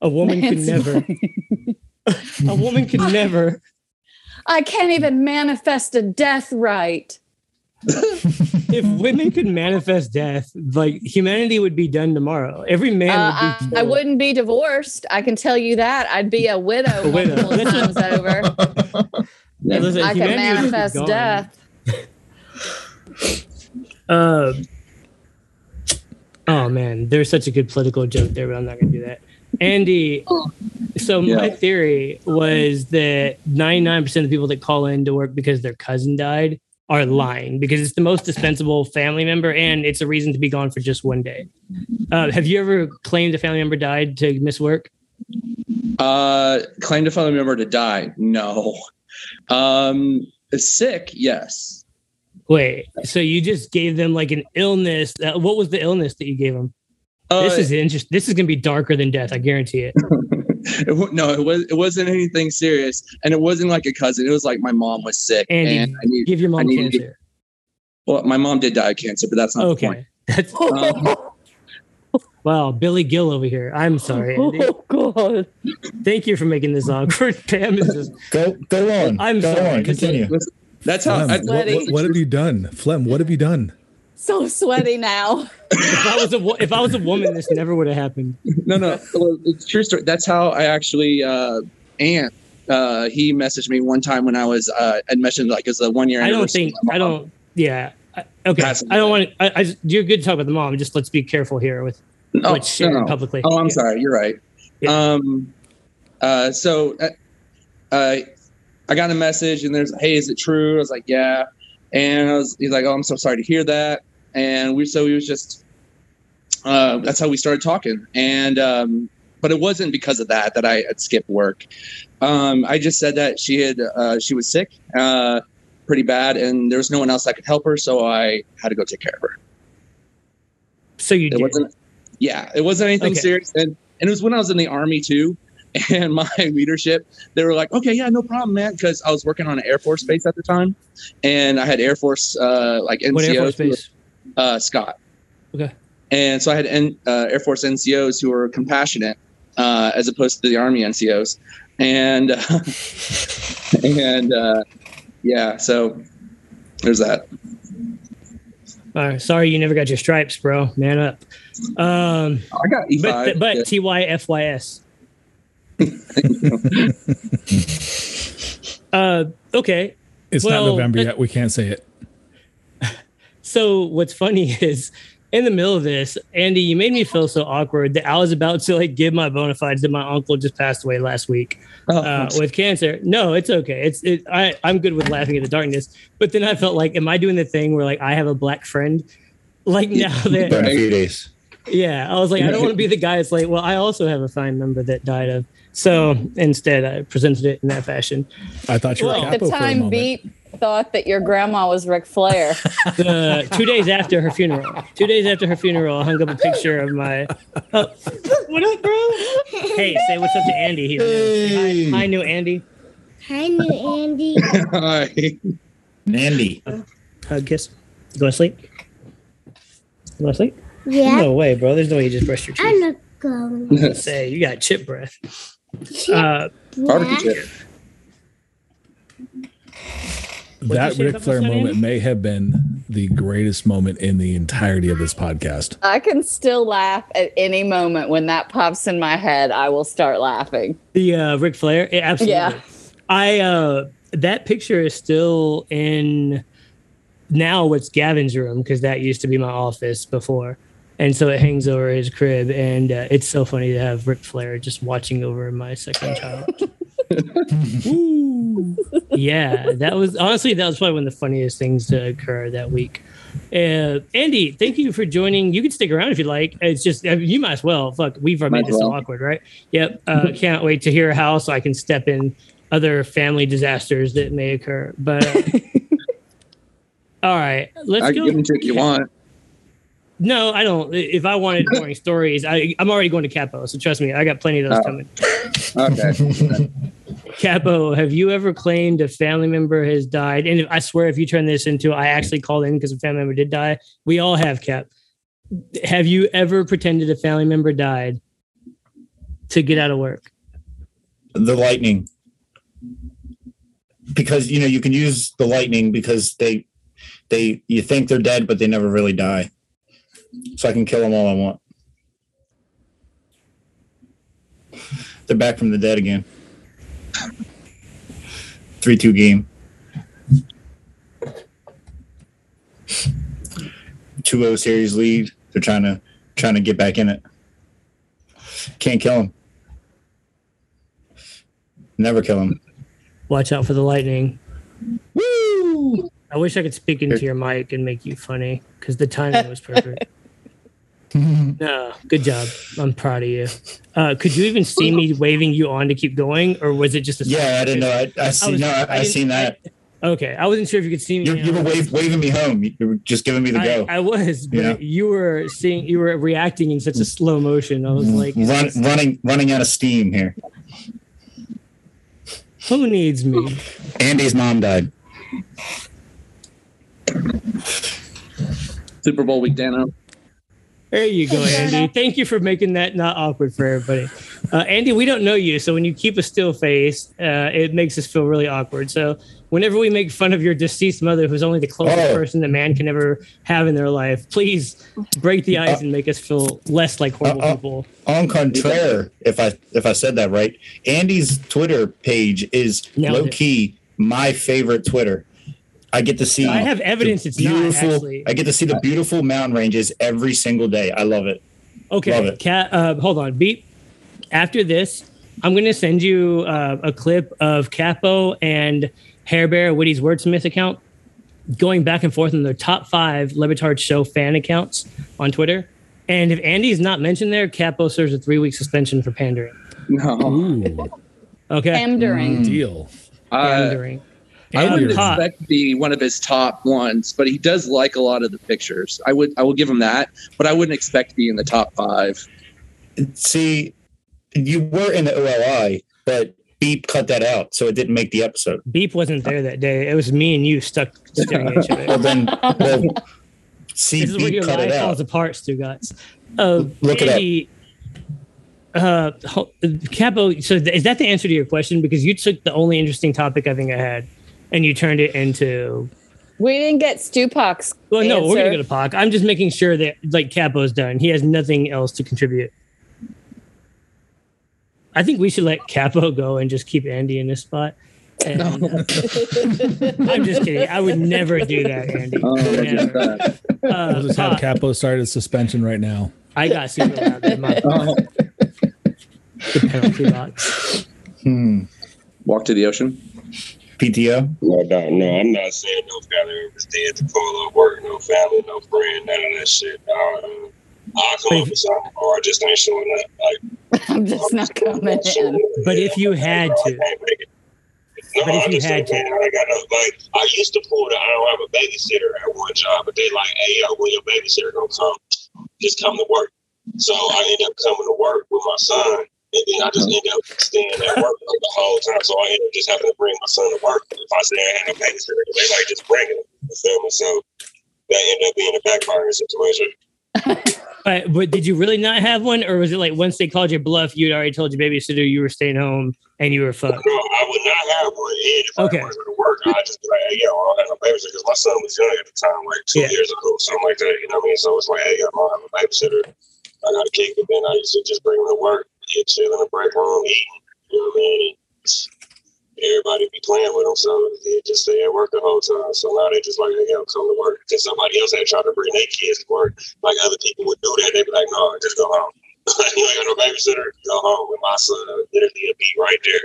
A woman could never. a woman could never. I can't even manifest a death right. If women could manifest death, like humanity would be done tomorrow. Every man Uh, would I, be. I killed. wouldn't be divorced. I can tell you that. I'd be a widow, A widow. multiple times over. Yeah, listen, I can humanity would be manifest death. Uh, oh man, there's such a good political joke there, but I'm not gonna do that. Andy, so my theory was that 99% of the people that call in to work because their cousin died are lying because it's the most dispensable family member and it's a reason to be gone for just one day. Uh, have you ever claimed a family member died to miss work? Uh, claimed a family member to die. No. Um, sick. Yes. Wait, so you just gave them like an illness? Uh, what was the illness that you gave them? Uh, this is interesting. This is gonna be darker than death. I guarantee it. it, no, it was. It wasn't anything serious, and it wasn't like a cousin. It was like my mom was sick, Andy, and I need. Give your mom needed to- cancer. Well, my mom did die of cancer, but that's not the point. Okay. That's Um, wow, Billy Gill over here. I'm sorry, Andy. Oh God! Thank you for making this awkward. Pam is just Go go on. I'm go sorry. on. Continue. listen, that's how. Flem, I, what, what, what have you done? Flem, what have you done? So sweaty now. if I was a if I was a woman, this never would have happened. no, no, it's true story. That's how I actually. Uh, Aunt, uh, he messaged me one time when I was. Uh, I mentioned like it's a one year. I don't think I don't. Yeah. I- Okay. Pass it. I don't want to. I, I just, you're good to talk about the mom. Just let's be careful here with Oh, what's shared no, no. publicly. Oh, I'm Yeah. sorry. You're right. Yeah. Um, uh, so, uh, uh, I got a message and there's, hey, is it true? I was like, yeah. And I was, he's like, oh, I'm so sorry to hear that. And we, so we was just, uh, that's how we started talking. And, um, but it wasn't because of that that I had skipped work. Um, I just said that she had, uh, she was sick, uh, pretty bad, and there was no one else that could help her, so I had to go take care of her. So you It did. wasn't. Yeah, it wasn't anything Okay. serious, and and it was when I was in the army too. And my leadership, they were like, "Okay, yeah, no problem, man," because I was working on an Air Force base at the time, and I had Air Force uh, like NCOs, What Air Force were- Base? uh, Scott. Okay. And so I had N, uh, Air Force NCOs who were compassionate, uh, as opposed to the Army NCOs, and uh, and uh, yeah, so there's that. All right, sorry you never got your stripes, bro. Man up. Um, I got E5. but but Yeah. T Y F Y S. Uh, okay. It's Well, not November uh, yet. We can't say it. So what's funny is in the middle of this, Andy, you made me feel so awkward that I was about to like give my bona fides that my uncle just passed away last week Oh, uh, with cancer. No, it's okay. It's it, I I'm good with laughing at the darkness. But then I felt like, am I doing the thing where like I have a black friend? Like now Been that a few days. yeah, I was like, I don't want to be the guy that's like, well, I also have a fine member that died of. So instead, I presented it in that fashion. I thought you were Well, capo the for a time beat thought that your grandma was Ric Flair. Uh, two days after her funeral, two days after her funeral, I hung up a picture of my. Oh, what up, bro? Hey, say what's up to Andy. He's Hey. hi, hi, new Andy. Hi, new Andy. Hi. Andy. Hug, kiss. You going to sleep? You going to sleep? Yeah, No way, bro. There's no way you just brushed your teeth. I'm teeth. not going. Say you got chip breath. Uh, Barbecue Yeah. chip. That you Ric Flair moment Andy? may have been the greatest moment in the entirety of this podcast. I can still laugh at any moment when that pops in my head. I will start laughing. the uh, Ric Flair, yeah, absolutely. Yeah. I uh, that picture is still in now. What's Gavin's room because that used to be my office before, and so it hangs over his crib, and uh, it's so funny to have Ric Flair just watching over my second child. Yeah, that was honestly that was probably one of the funniest things to occur that week. Uh, Andy, thank you for joining. You can stick around if you like. It's just uh, you might as well. Fuck, we've made this so awkward, right? Yep. Uh, can't wait to hear how so I can step in other family disasters that may occur. But uh, all right, let's I go. can give them to you want. No, I don't. If I wanted boring stories, I, I'm already going to Capo. So trust me, I got plenty of those Oh. coming. Okay. Capo, have you ever claimed a family member has died? And if, I swear, if you turn this into I actually called in because a family member did die, we all have, Cap. Have you ever pretended a family member died to get out of work? The lightning. Because you know you can use the lightning because they they you think they're dead but they never really die. So I can kill them all I want. They're back from the dead again. Three two game. Two O series lead. They're trying to trying to get back in it. Can't kill them. Never kill them. Watch out for the lightning. Woo! I wish I could speak into your mic and make you funny because the timing was perfect. no, good job. I'm proud of you. Uh, could you even see me waving you on to keep going, or was it just a Yeah, I didn't know. I, I see. was- no, I, I, didn't- seen that. Okay, I wasn't sure if you could see me. You, you were wave, waving me home. You were just giving me the I, go. I was, but Yeah. you were seeing, you were reacting in such a slow motion. I was like, Run, running, running out of steam here. who needs me? Andy's mom died. Super Bowl week, Dano. There you go, Andy. Thank you for making that not awkward for everybody. Uh, Andy, we don't know you, so when you keep a still face, uh, it makes us feel really awkward. So whenever we make fun of your deceased mother, who's only the closest Oh. person that man can ever have in their life, please break the ice and make us feel less like horrible Uh, uh, people. On contraire, if I if I said that right, Andy's Twitter page is Nailed it. low key my favorite Twitter. I get to see. I have evidence the it's not, actually. I get to see the beautiful mountain ranges every single day. I love it. Okay, Love Okay, it. Cat. Uh, hold on, beep. After this, I'm going to send you uh, a clip of Capo and Hair Bear Woody's Wordsmith account going back and forth in their top five Le Batard Show fan accounts on Twitter. And if Andy's not mentioned there, Capo serves a three week suspension for pandering. No. Ooh, Okay, Pandering. deal. Uh, pandering. I wouldn't hot. expect to be one of his top ones, but he does like a lot of the pictures. I would, I will give him that, but I wouldn't expect to be in the top five. See, you were in the OLI, but Beep cut that out, so it didn't make the episode. Beep wasn't there that day. It was me and you stuck staring at each Well, other. then, well, see, This is where Beep your cut life it falls out. apart, Stugotz. Uh, Look it up. Andy, uh, Capo. So th- is that the answer to your question? Because you took the only interesting topic I think I had, and you turned it into We didn't get Stupak's. Well, no, we're gonna answer. go to Pac. I'm just making sure that like Capo's done. He has nothing else to contribute. I think we should let Capo go and just keep Andy in this spot. And, uh, I'm just kidding. I would never do that, Andy. Oh, that's Never. bad. Uh, We'll just have Capo start his suspension right now. I got super loud. in my Oh, the penalty box. Hmm. walk to the ocean. PTO. No doubt. No, I'm not saying no family members dead to call up work, no family, no friend, none of that shit. I'll, uh, I'll come up with something, or I just ain't showing up. Like, I'm just not coming in. But if you had to. I can't make. No, But if I you just had ain't- I got no, like, I used to pull the, I don't have a babysitter at one job, but they like, hey, yo, when your babysitter gonna come, just come to work. So I ended up coming to work with my son, and then I just mm-hmm. ended up staying at work the whole time. So I ended up just having to bring my son to work. If I say I had no babysitter, they like just bring him. You feel me? So that ended up being a backfiring situation. But, but did you really not have one, or was it like once they called your bluff, you'd already told your babysitter you were staying home and you were fucked? No, I would not have one. And if Okay. I going to work, I'd just be like, hey, yo, I don't have no babysitter because my son was young at the time, like two Yeah. years ago, something like that. You know what I mean? So it's like, hey, I don't have a babysitter. I got a kid, but then I used to just bring him to work, he'd chill in the break room, eating. You know what I mean? And everybody be playing with them, so they just stay at work the whole time. So now they just like, hey, yo, come to work. Because somebody else had tried to bring their kids to work. Like other people would do that. They'd be like, no, just go home. you ain't got no babysitter. Go home with my son. Literally, a be right there.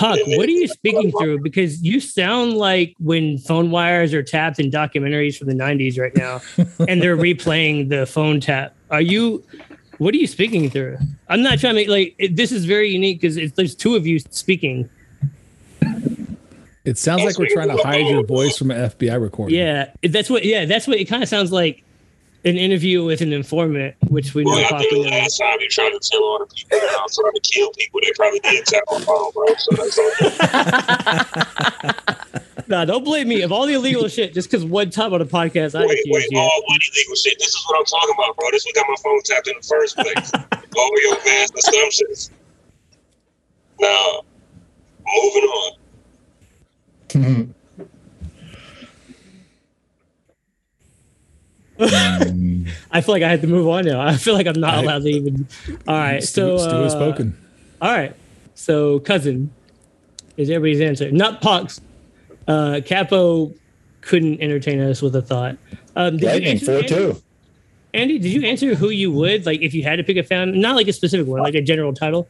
Puck, what are you speaking through? Because you sound like when phone wires are tapped in documentaries from the 90s right now and they're replaying the phone tap. Are you, what are you speaking through? I'm not trying to make like, it, this is very unique because there's two of you speaking. It sounds like we're trying to hide your voice from an FBI recording. Yeah, that's what, yeah, that's what it kind of sounds like an interview with an informant, which we know Well, I Puck think knows. last time you tried to tell all the people that I was trying to kill people, they probably did tap on phone, bro. So that's all. Nah, don't blame me. Of all the illegal shit, just because one time on a podcast I wait, accused wait, you. all what illegal shit. This is what I'm talking about, bro. This we got my phone tapped in the first place. all your vast assumptions. Now, moving on. I feel like I had to move on now. I feel like I'm not I- allowed to even. All right, Stu, so Stu has uh, spoken. All right, so cousin is everybody's answer. Not Pox. Uh, Capo couldn't entertain us with a thought. Um, did you Lightning answer, four Andy? two. Andy, did you answer who you would like if you had to pick a family? Not like a specific one, like a general title.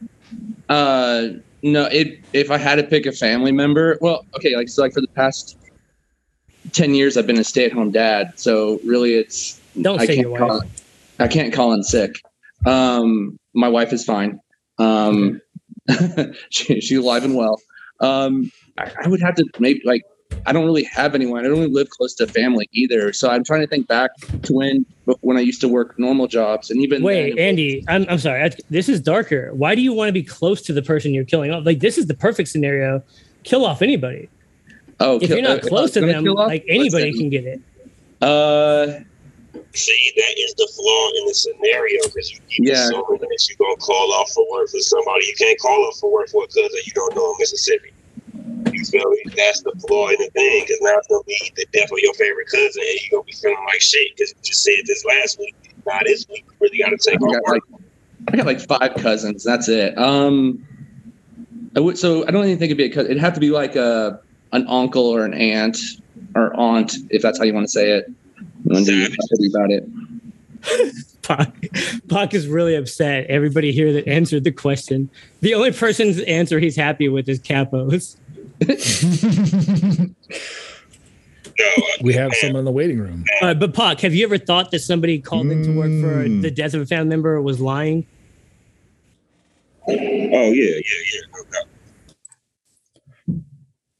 Uh, no, it, if I had to pick a family member, well, okay, like so, like for the past ten years, I've been a stay-at-home dad. So really, it's Don't I say can't your call. I can't call in sick. Um, my wife is fine. Um, she, she's alive and well. Um, I, I would have to maybe like I don't really have anyone. I don't really live close to family either. So I'm trying to think back to when when I used to work normal jobs and even Wait, then, Andy, I'm, I'm sorry. I, this is darker. Why do you want to be close to the person you're killing off? Like, this is the perfect scenario. Kill off anybody. Oh, If kill- you're not uh, close to them, off, like anybody listen, can get it. Uh, See, that is the flaw in the scenario because you keep Yeah. assuming that you're gonna call off for work for somebody you can't call off for work for because you don't know in Mississippi. You feel me? That's the flaw in the thing because now it's gonna be the death of your favorite cousin and you're gonna be feeling like shit because you just said this last week. Now this week you really gotta take I off got work. like I got like five cousins. That's it. Um, I would so I don't even think it'd be a cousin. It'd have to be like a an uncle or an aunt or aunt if that's how you want to say it. And then do something about it. Pac, Pac is really upset. Everybody here that answered the question. The only person's answer he's happy with is Capos. No, We have someone in the waiting room. All right, but Puck, have you ever thought that somebody called in to work for Mm. the death of a family member was lying? oh yeah, yeah, yeah. No doubt.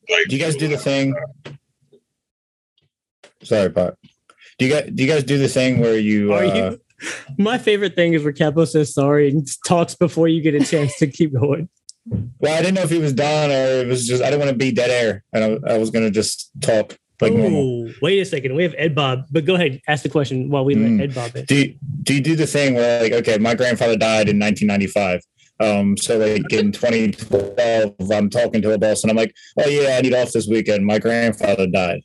Like, Do you guys do the thing? Sorry, Pot. Do you guys do you guys do the thing where you? Are uh, you? My favorite thing is where Capo says sorry and talks before you get a chance to keep going. Well, I didn't know if he was done or it was just. I didn't want to be dead air, and I, I was gonna just talk like normal. Oh, wait a second. We have Ed Bob, but go ahead, ask the question while we Mm. let Ed Bob in. Do you, do you do the thing where like okay, my grandfather died in 1995. Um, so like in 2012, I'm talking to a boss and I'm like, oh yeah, I need off this weekend. My grandfather died.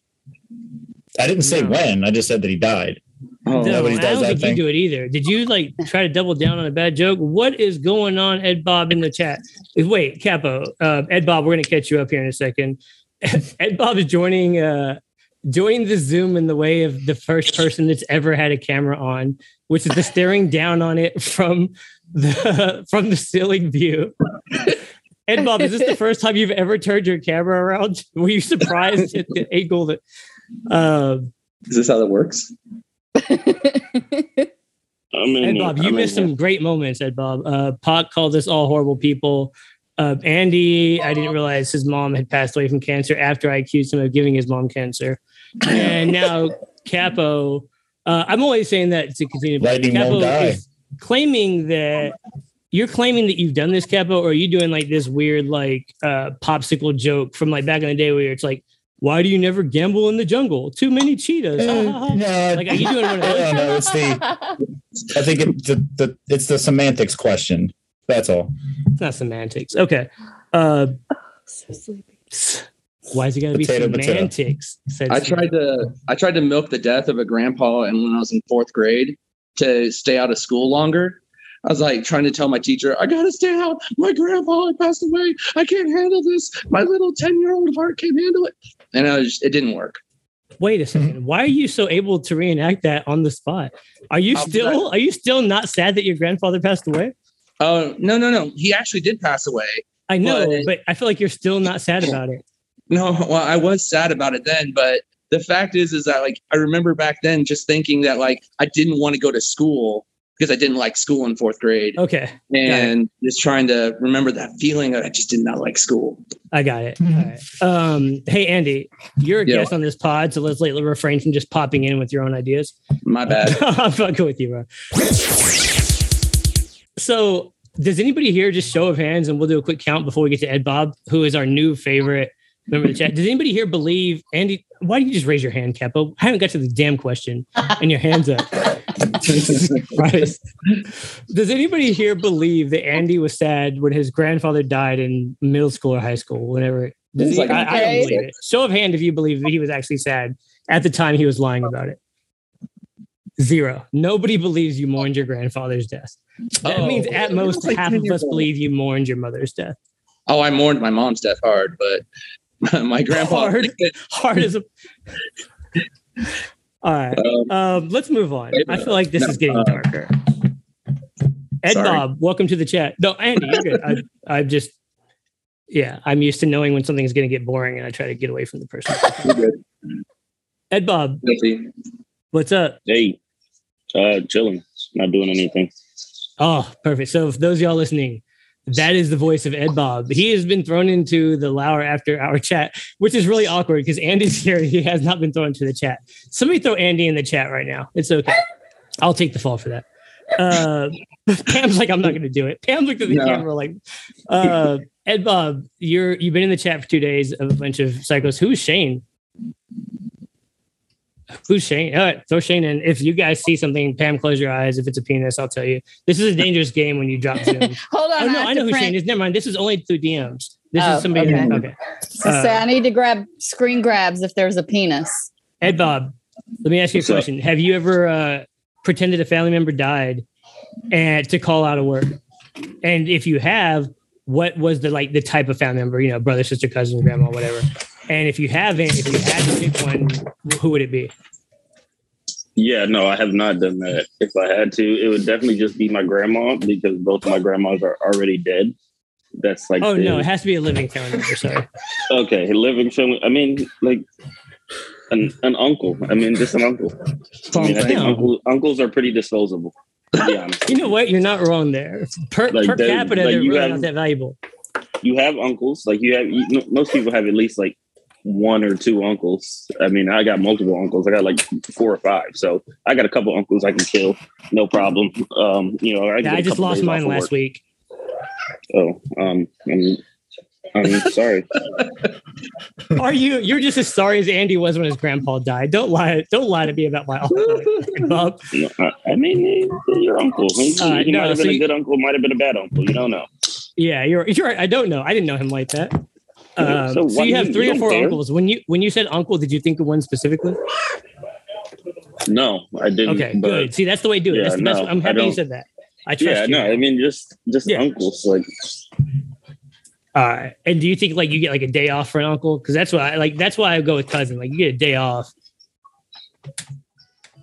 I didn't say No. when. I just said that he died. Oh, No, Nobody I does don't think thing. you do it either. Did you like try to double down on a bad joke? What is going on, Ed Bob, in the chat? Wait, Capo, uh, Ed Bob, we're gonna catch you up here in a second. Ed Bob is joining uh joining the Zoom in the way of the first person that's ever had a camera on, which is the staring down on it from the from the ceiling view. Ed Bob, is this the first time you've ever turned your camera around? Were you surprised at the angle that uh, Is this how that works? I'm in Ed here. Bob, you I'm in missed here. some great moments, Ed Bob. Uh, Pac called us all horrible people. Uh, Andy, I didn't realize his mom had passed away from cancer after I accused him of giving his mom cancer. And now Capo, uh, I'm only saying that to continue. but Lightning Capo is claiming that you're claiming that you've done this, Capo, or are you doing like this weird like uh, popsicle joke from like back in the day where it's like, why do you never gamble in the jungle? Too many cheetahs. Ha, ha, ha. no, Like, are you doing one of those? I. It's the. I think it, the, the it's the semantics question. That's all. It's not semantics. Okay. Uh, so sleepy. Why is it got to be Potato, potato. semantics? Said I tried to I tried to milk the death of a grandpa and when I was in fourth grade to stay out of school longer. I was like trying to tell my teacher, I gotta stay out. My grandpa passed away. I can't handle this. My little 10-year-old heart can't handle it. And I was, it didn't work. Wait a hmm. second. Why are you so able to reenact that on the spot? Are you I'm still are you still not sad that your grandfather passed away? Oh no, no, no. He actually did pass away. I know, But- but I feel like you're still not sad about it. No, well, I was sad about it then, but the fact is, is that like I remember back then just thinking that like I didn't want to go to school because I didn't like school in fourth grade, Okay, and just trying to remember that feeling that I just did not like school. I got it. All right. Um, hey Andy, you're a Yeah. guest on this pod, so let's like refrain from just popping in with your own ideas. My bad. I'm fucking with you, bro. So, does anybody here just show of hands, and we'll do a quick count before we get to Ed Bob, who is our new favorite member of the chat? Does anybody here believe Andy? Why do you just raise your hand, Capo? I haven't got to the damn question, and your hands up. Does anybody here believe that Andy was sad when his grandfather died in middle school or high school, whenever? Does he, like I, I don't believe it. Show of hand if you believe that he was actually sad at the time he was lying about it. Zero. Nobody believes you mourned your grandfather's death. That Oh. means at most Like half of us old. believe you mourned your mother's death. Oh, I mourned my mom's death hard, but my grandpa. Hard? Hard as a. All right. Um, Um, let's move on. I feel like this is getting Uh, darker. Ed sorry. Bob, welcome to the chat. No, Andy, you're good. I, I'm just, yeah, I'm used to knowing when something's going to get boring, and I try to get away from the person. Good. Ed Bob, Guilty. what's up? Hey, uh, chilling, not doing anything. Oh, perfect. So, for those of y'all listening, that is the voice of Ed Bob. He has been thrown into the Lauer after our chat, which is really awkward because Andy's here. He has not been thrown into the chat. Somebody throw Andy in the chat right now. It's okay. I'll take the fall for that. Uh, Pam's like, I'm not going to do it. Pam looked at the No. camera like, uh, Ed Bob, you're you've been in the chat for two days of a bunch of psychos. Who's Shane? Who's Shane? All right, throw Shane in. If you guys see something, Pam, close your eyes. If it's a penis, I'll tell you. This is a dangerous game when you drop Zoom. Hold on. Oh no, have I know who print- Shane is. Never mind. This is only through DMs. This Oh, is somebody. okay. That, okay. So Uh, say I need to grab screen grabs if there's a penis. Ed Bob, let me ask you a question. Have you ever uh, pretended a family member died and to call out of work? And if you have, what was the like the type of family member? You know, brother, sister, cousin, grandma, whatever. And if you haven't, if you had to pick one, who would it be? Yeah, no, I have not done that. If I had to, it would definitely just be my grandma because both of my grandmas are already dead. That's like Oh the- no, it has to be a living family member. Sorry. okay, living family. I mean, like an an uncle. I mean, just an uncle. I mean, I think uncle, uncles are pretty disposable. To be honest, You know what? You're not wrong there. Per, Like, per capita, like, they're really have- not that valuable. you have uncles. Like you have, you, most people have at least like one or two uncles. I mean, I got multiple uncles. I got like four or five. So I got a couple uncles I can kill, no problem. Um, you know, I, Yeah, I just lost mine last week. Oh, um, I'm, I'm sorry. Are you? You're just as sorry as Andy was when his grandpa died. Don't lie. Don't lie to me about my uncle, No, I, I mean, your uncle. He, Uh, he no, might have so been you- a good uncle, might have been a bad uncle. You don't know. Yeah, you're. You're right. I don't know. I didn't know him like that. Um, So so, you have three you or four care? uncles. When you when you said uncle, did you think of one specifically? No, I didn't. Okay, good. See, that's the way to do it. Yeah, that's the best. no, I'm happy you said that. I trust you. Yeah, you. no, I mean just just Yeah. uncles. Like All right. And do you think like you get like a day off for an uncle? Because that's why I like that's why I go with cousin. Like you get a day off.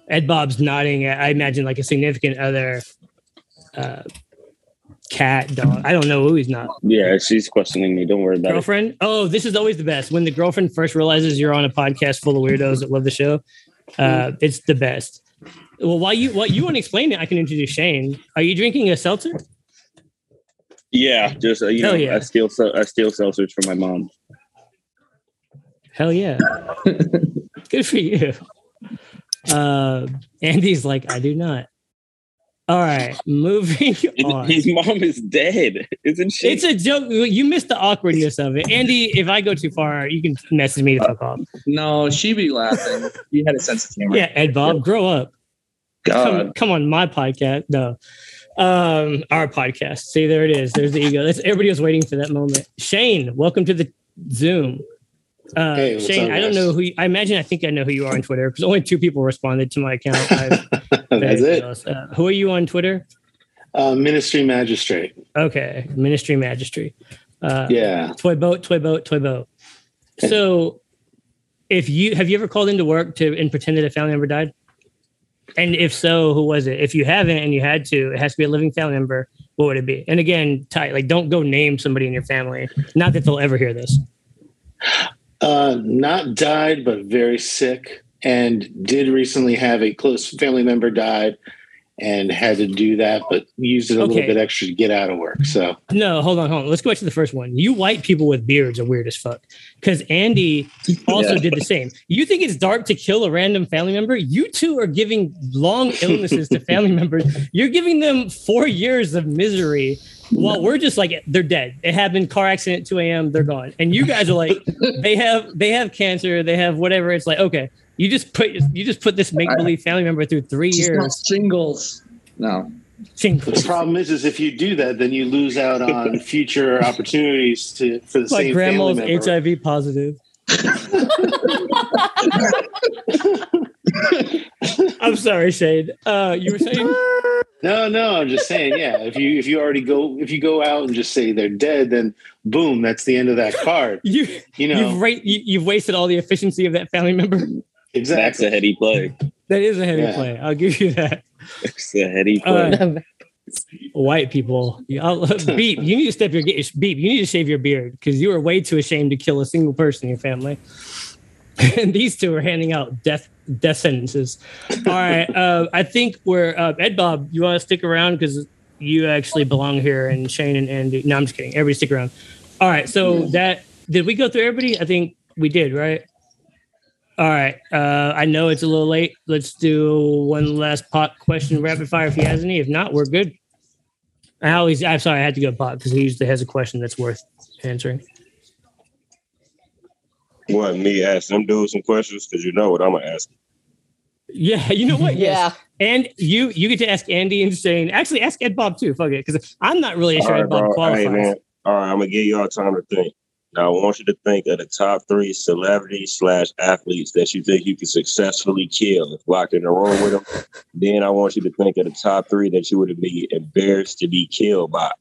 Ed Bob's nodding. I imagine like a significant other, uh, cat, dog. I don't know who he's not. yeah, she's questioning me. Don't worry about it. Girlfriend. Oh, this is always the best when the girlfriend first realizes you're on a podcast full of weirdos that love the show. Uh, it's the best. Well, while you while you want to explain it, I can introduce Shane. Are you drinking a seltzer? Yeah, just uh, you Hell know, yeah. I steal I steal seltzers from my mom. Hell yeah. Good for you. Uh, Andy's like, I do not. All right, moving on. His mom is dead, isn't she? It's a joke. You missed the awkwardness of it. Andy, if I go too far, you can message me to fuck off. No, she be laughing. You had a sense of humor. Yeah, Ed Bob, grow up. God. Come, come on, my podcast. No. Um, our podcast. See, there it is. There's the ego. That's everybody was waiting for that moment. Shane, welcome to the Zoom. Uh, Hey, Shane, I don't know who you, I imagine I think I know who you are on Twitter because only two people responded to my account. That's it. Uh, who are you on Twitter? Uh, ministry magistrate. Okay, Ministry Magistry. Uh, Yeah. Toy boat, toy boat, toy boat. So, if you have you ever called into work to and pretended a family member died? And if so, who was it? If you haven't and you had to, it has to be a living family member. What would it be? And again, tight like don't go name somebody in your family. Not that they'll ever hear this. Uh, not died, but very sick, and did recently have a close family member died, and had to do that, but used it a Okay. little bit extra to get out of work. So No, hold on, hold on. Let's go back to the first one. You white people with beards are weird as fuck. Because Andy also Yeah. did the same. You think it's dark to kill a random family member? You two are giving long illnesses to family members. You're giving them four years of misery while we're just like they're dead. It happened, car accident, 2 a.m., they're gone. And you guys are like, they have they have cancer, they have whatever. It's like, okay, you just put you just put this make-believe family member through three She's years. shingles. No. the problem is, is if you do that, then you lose out on future opportunities to for the My same grandma's family member. HIV positive. I'm sorry, Shade. Uh, you were saying No, no, I'm just saying, yeah. If you if you already go if you go out and just say they're dead, then boom, that's the end of that card. you You know you've, ra- you, you've wasted all the efficiency of that family member. Exactly. That's a heady play. That is a heavy Yeah. play. I'll give you that. It's a heady play. Uh, white people, I'll, beep. You need to step your beep. You need to shave your beard because you are way too ashamed to kill a single person in your family. and these two are handing out death death sentences. All right, uh, I think we're uh, Ed Bob. You want to stick around because you actually belong here, and Shane and Andy. No, I'm just kidding. Everybody stick around. All right, so that did we go through everybody? I think we did, right? All right. Uh, I know it's a little late. Let's do one last pot question rapid fire if he has any. If not, we're good. I always, I'm sorry, I had to go pot because he usually has a question that's worth answering. What me ask them dudes some questions because you know what I'm gonna ask. Yeah, you know what? Yes. Yeah. And you you get to ask Andy and Shane. Actually, ask Ed Bob too. Fuck it, because I'm not really All sure right, Ed Bob bro. qualifies. Hey, man. All right, I'm gonna give y'all time to think. Now, I want you to think of the top three celebrities slash athletes that you think you could successfully kill if locked in a room with them. then I want you to think of the top three that you would be embarrassed to be killed by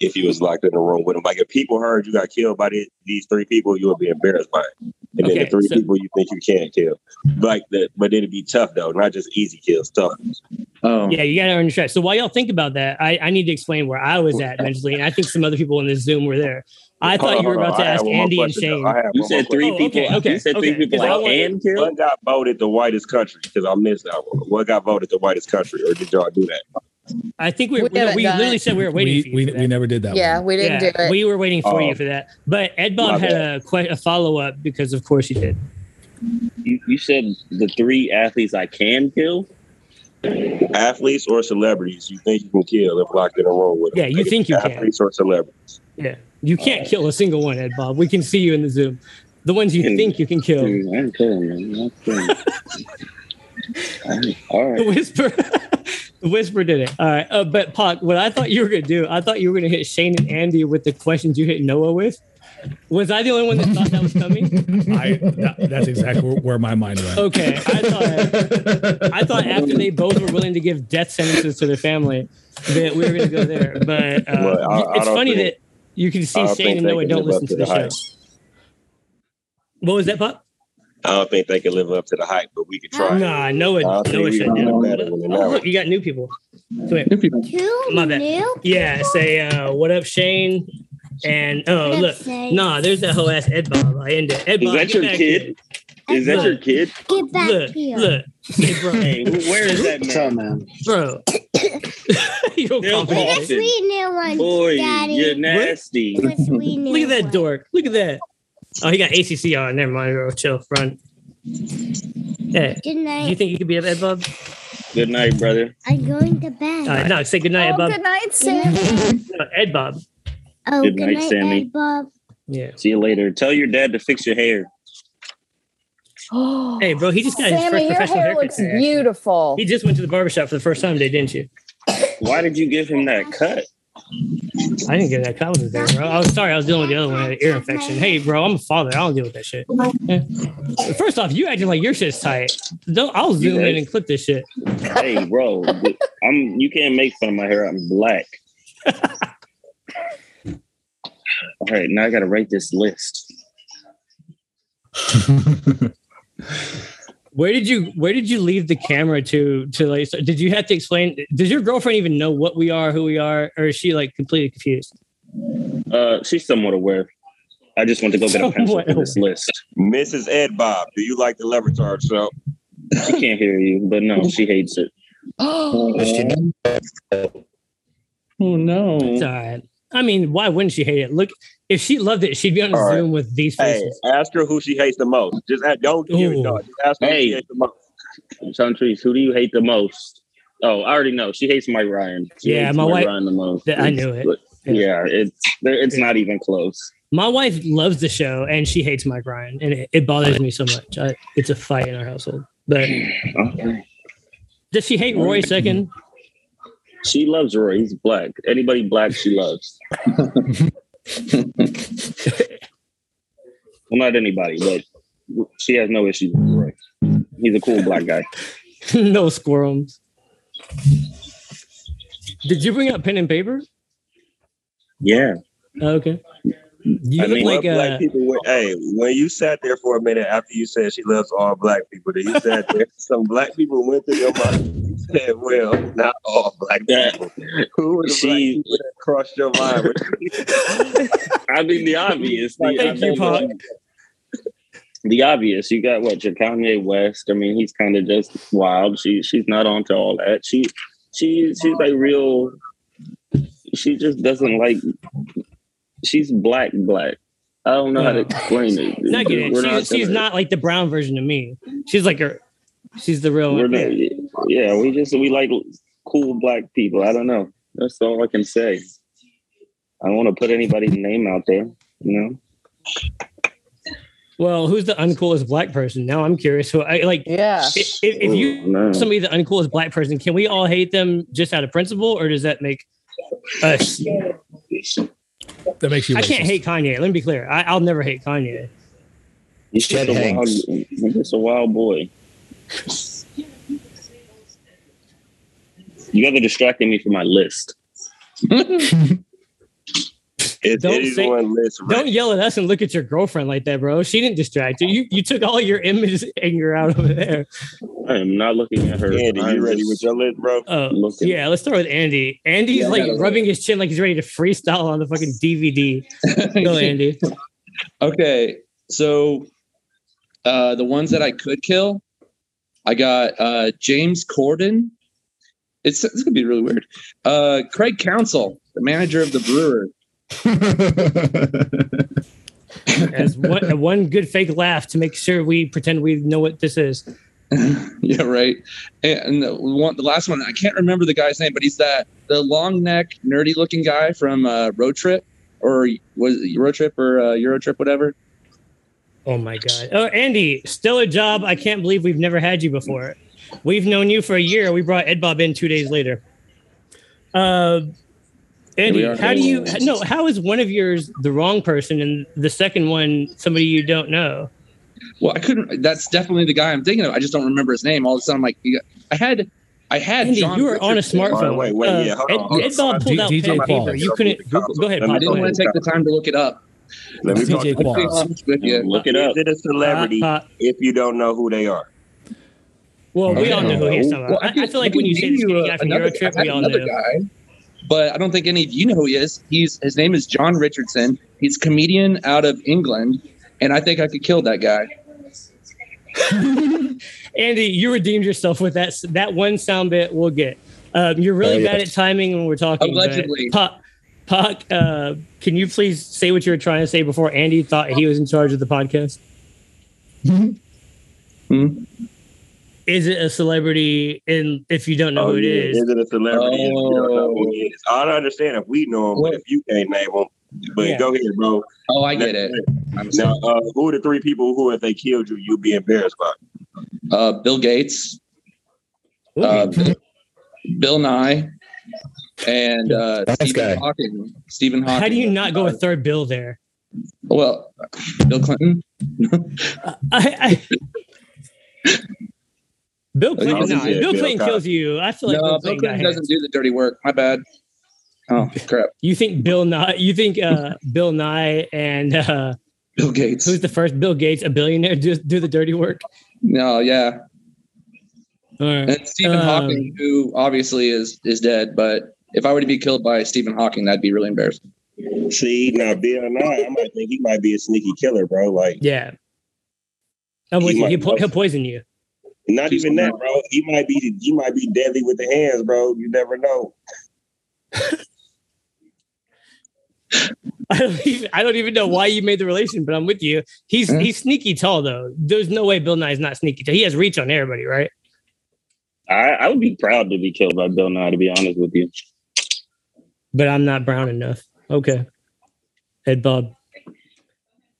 if you was locked in a room with them. Like if people heard you got killed by these, these three people, you would be embarrassed by it. And then the three so- people you think you can't kill, like that, but it'd be tough though, not just easy kills, tough. ones. Oh. Yeah, you got to earn your stripes. So while y'all think about that, I, I need to explain where I was at mentally, and I think some other people in this Zoom were there. I thought you were about to ask Andy and. Shane. You said three Oh, people. okay, okay, you said three okay, people 'cause I I want- can kill. What got voted the whitest country? Because I missed that one. What got voted the whitest country, or did y'all do that? I think we We we, we literally said we were waiting we for you. we, for that. we never did that. Yeah, one. we didn't yeah, do it. we were waiting for Oh. you for that. But Ed Bob had a, que- a follow up because, of course, he did. You, you said the three athletes I can kill. Athletes or celebrities you think you can kill if locked in a room with them? Yeah, you think you can. Athletes or celebrities? Yeah, you can't kill a single one, Ed Bob. We can see you in the Zoom. The ones you And- think you can kill. Dude, I'm killing them. I'm killing them. All The whisper, the whisper did it. All right, uh, but Pac, what I thought you were gonna do, I thought you were gonna hit Shane and Andy with the questions you hit Noah with. Was I the only one that thought that was coming? I that, that's exactly where, where my mind went. Okay, I thought I thought after they both were willing to give death sentences to their family that we were going to go there. But uh, Well, I- I it's don't funny think- that you can see Shane and Noah can don't listen to to the the show. What was that, Pop? I don't think they can live up to the hype, but we could try. Nah, Noah, I think Noah we shut can down. do Oh, better than that. look, you got new people. Come here. New people. Two My bad. new? Yeah, say uh, what up, Shane? And oh What look, Shane? nah, there's that whole ass Ed Bob. I end it. Ed Is that your back kid? Is that Look. your kid? Get back Here. Look, here. look, hey, bro, Hey, where is that What's up, man? man? bro. you don't Bill call me Sweet new one, Boy, Daddy. you're nasty. Sweet new Look at that one. dork. Look at that. Oh, he got ACC on. Never mind, bro. Chill, run. Hey, Good night. you think you could be a Ed Bob? Good night, brother. I'm going to bed. Uh, no, say good night, Oh, Ed Bob. good night, Good Sam. No, Ed Bob. Oh, Good good, night, night, Sammy. Ed Bob. Yeah. See you later. Tell your dad to fix your hair. Hey, bro, he just got his Sammy, first your professional hair haircut. looks beautiful. He just went to the barbershop for the first time today, didn't you? Why did you give him that cut? I didn't get that. I was there, bro. I was sorry. I was dealing with the other one. An ear infection. Hey, bro, I'm a father. I don't deal with that shit. Yeah. First off, you acting like your shit's tight. Don't, I'll zoom in and clip this shit. Hey, bro, I'm. You can't make fun of my hair. I'm black. All right, now I got to write this list. Where did you Where did you leave the camera to to like? so- Did you have to explain? Does your girlfriend even know what we are, who we are, or is she like completely confused? Uh, she's somewhat aware. I just want to go get a pencil for this list. Mrs. Ed Bob, do you like the Le Batard show? She can't hear you, but no, she hates it. Oh no. It's all right. I mean, why wouldn't she hate it? Look, if she loved it, she'd be on a All right. Zoom with these faces. Hey, faces. ask her who she hates the most. Just ask, don't give Ooh. it. No, just ask her who Hey. she hates the most. Countries, who do you hate the most? Oh, I already know. She hates Mike Ryan. She Yeah, hates my Mike wife- Ryan the most. Th- I knew it. But, Yeah, it's it's Yeah. not even close. My wife loves the show and she hates Mike Ryan, and it, it bothers me so much. I, it's a fight in our household. But Okay. does she hate Roy second? She loves Roy. He's black. Anybody black, she loves. well, not anybody, but she has no issues with Roy. He's a cool black guy. no squirrels. Did you bring up pen and paper? Yeah. Oh, okay. You I mean, like black people were, hey, when you sat there for a minute after you said she loves all black people, then you sat there, some black people went through your mind. You said, well, not all black people. Who the She- black that crossed your mind? I mean, the obvious. The, Thank you, Pac. the obvious. You got what? Your Kanye West. I mean, he's kind of just wild. She she's not onto all that. She she she's like real. She just doesn't like. She's black black. I don't know how to explain it. not get it. We're She's, she's gonna- not like the brown version of me. She's like her. She's the real We're one. not, yeah, we just we like cool black people. I don't know. That's all I can say. I don't want to put anybody's name out there. You know. Well, who's the uncoolest black person? Now I'm curious. Who I like. Yeah. If, if if you Oh, no. somebody the uncoolest black person, can we all hate them just out of principle, or does that make us? That makes you. I can't hate Kanye. Let me be clear. I, I'll never hate Kanye. He's just Chet a wild, Hanks. he's just a wild boy. You guys are distracting me from my list. Is Don't anyone list Don't yell at us and look at your girlfriend like that, bro. She didn't distract you. You you took all your image anger out over there. I am not looking at her. Andy, I'm you ready just with your list, bro? Oh, looking. yeah. Let's start with Andy. Andy's Yeah, like rubbing his chin like he's ready to freestyle on the fucking DVD. Go, Andy. Okay, so uh, the ones that I could kill, I got uh, James Corden. It's it's gonna be really weird. Uh, Craig Counsell, the manager of the Brewer. As one, one good fake laugh to make sure we pretend we know what this is. yeah, right. And the one, the last one, I can't remember the guy's name, but he's that the long neck, nerdy looking guy from uh, Road Trip, or was it Road Trip or uh, Euro Trip, whatever. Oh my god. Oh, Andy, still a job. I can't believe we've never had you before. We've known you for a year. We brought Ed Bob in two days later. Uh, Andy, how do you no? How is one of yours the wrong person and the second one somebody you don't know? Well, I couldn't. That's definitely the guy I'm thinking of. I just don't remember his name. All of a sudden, I'm like, I had, I had Andy, John. you were on a Richardson. smartphone. Wait, wait, Uh, yeah, hold on, Ed, hold Ed on. Bob pulled D- out DJ pen and Paul. paper. You couldn't. Go, go ahead, Let me I Pop. didn't Go want to take the time to look it up. Let me talk. DJ I'll be Qualls. honest with you. Look it up. Is it a celebrity Uh, uh, if you don't know who they are? well, we all know who he is. Well. I, I feel like when you say the skinny guy from another, Eurotrip, I had we all know. guy, but I don't think any of you know who he is. He's his name is John Richardson. He's a comedian out of England, and I think I could kill that guy. Andy, you redeemed yourself with that that one sound bit. We'll get. Um, you're really Oh, yeah. bad at timing when we're talking. but Allegedly. Puck, Puck, uh, can you please say what you were trying to say before Andy thought he was in charge of the podcast? Hmm? Is it a celebrity? And if you don't know oh, who it yeah. is, Is it a celebrity? if you don't know who Oh. he? I don't understand if we know him, but if you can't name him, but Yeah. go ahead, bro. Oh, I get it. I'm Now, uh, who are the three people who, if they killed you, you'd be embarrassed by? Uh, Bill Gates, uh, Bill, Bill Nye, and uh, Nice Stephen guy. Hawking. Stephen Hawking. how do you not go with third Bill there? Well, Bill Clinton. I, I Bill Clinton, was no, Bill Bill Clinton Cosby. kills you. I feel like no, Bill Bill Clinton, Clinton doesn't hands. do the dirty work. My bad. Oh crap. You think Bill Nye? You think uh, Bill Nye and uh, Bill Gates. who's the first Bill Gates, a billionaire, do do the dirty work? no, yeah. All right. And Stephen Um, Hawking, who obviously is is dead, but if I were to be killed by Stephen Hawking, that'd be really embarrassing. See, now Bill Nye, I might think he might be a sneaky killer, bro. Like, Yeah. I'm with He you. He'll, po- he'll poison you. Not even that, bro. He might be, he might be deadly with the hands, bro. You never know. I don't even I don't even know why you made the relation, but I'm with you. He's Yeah. he's sneaky tall though. There's no way Bill Nye is not sneaky tall. He has reach on everybody, right? I, I would be proud to be killed by Bill Nye, to be honest with you. But I'm not brown enough. Okay. Ed Bob.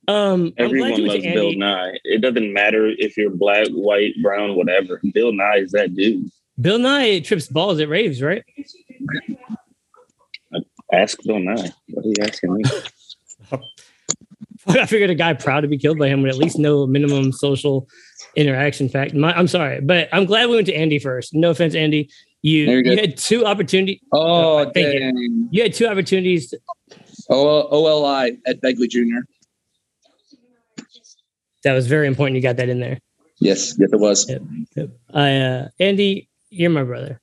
Um, Everyone loves to Bill Nye. It doesn't matter if you're black, white, brown, whatever. Bill Nye is that dude. Bill Nye trips balls at raves, right? Ask Bill Nye. What are you asking me? I figured a guy proud to be killed by him would at least know minimum social interaction fact. My, I'm sorry, but I'm glad we went to Andy first. No offense, Andy. You, you you had two opportunities. Oh, Uh, thank you. dang. You had two opportunities. O- OLI Ed Begley Jr. That was very important. You got that in there. Yes, yes, it was. I, uh, Andy, you're my brother.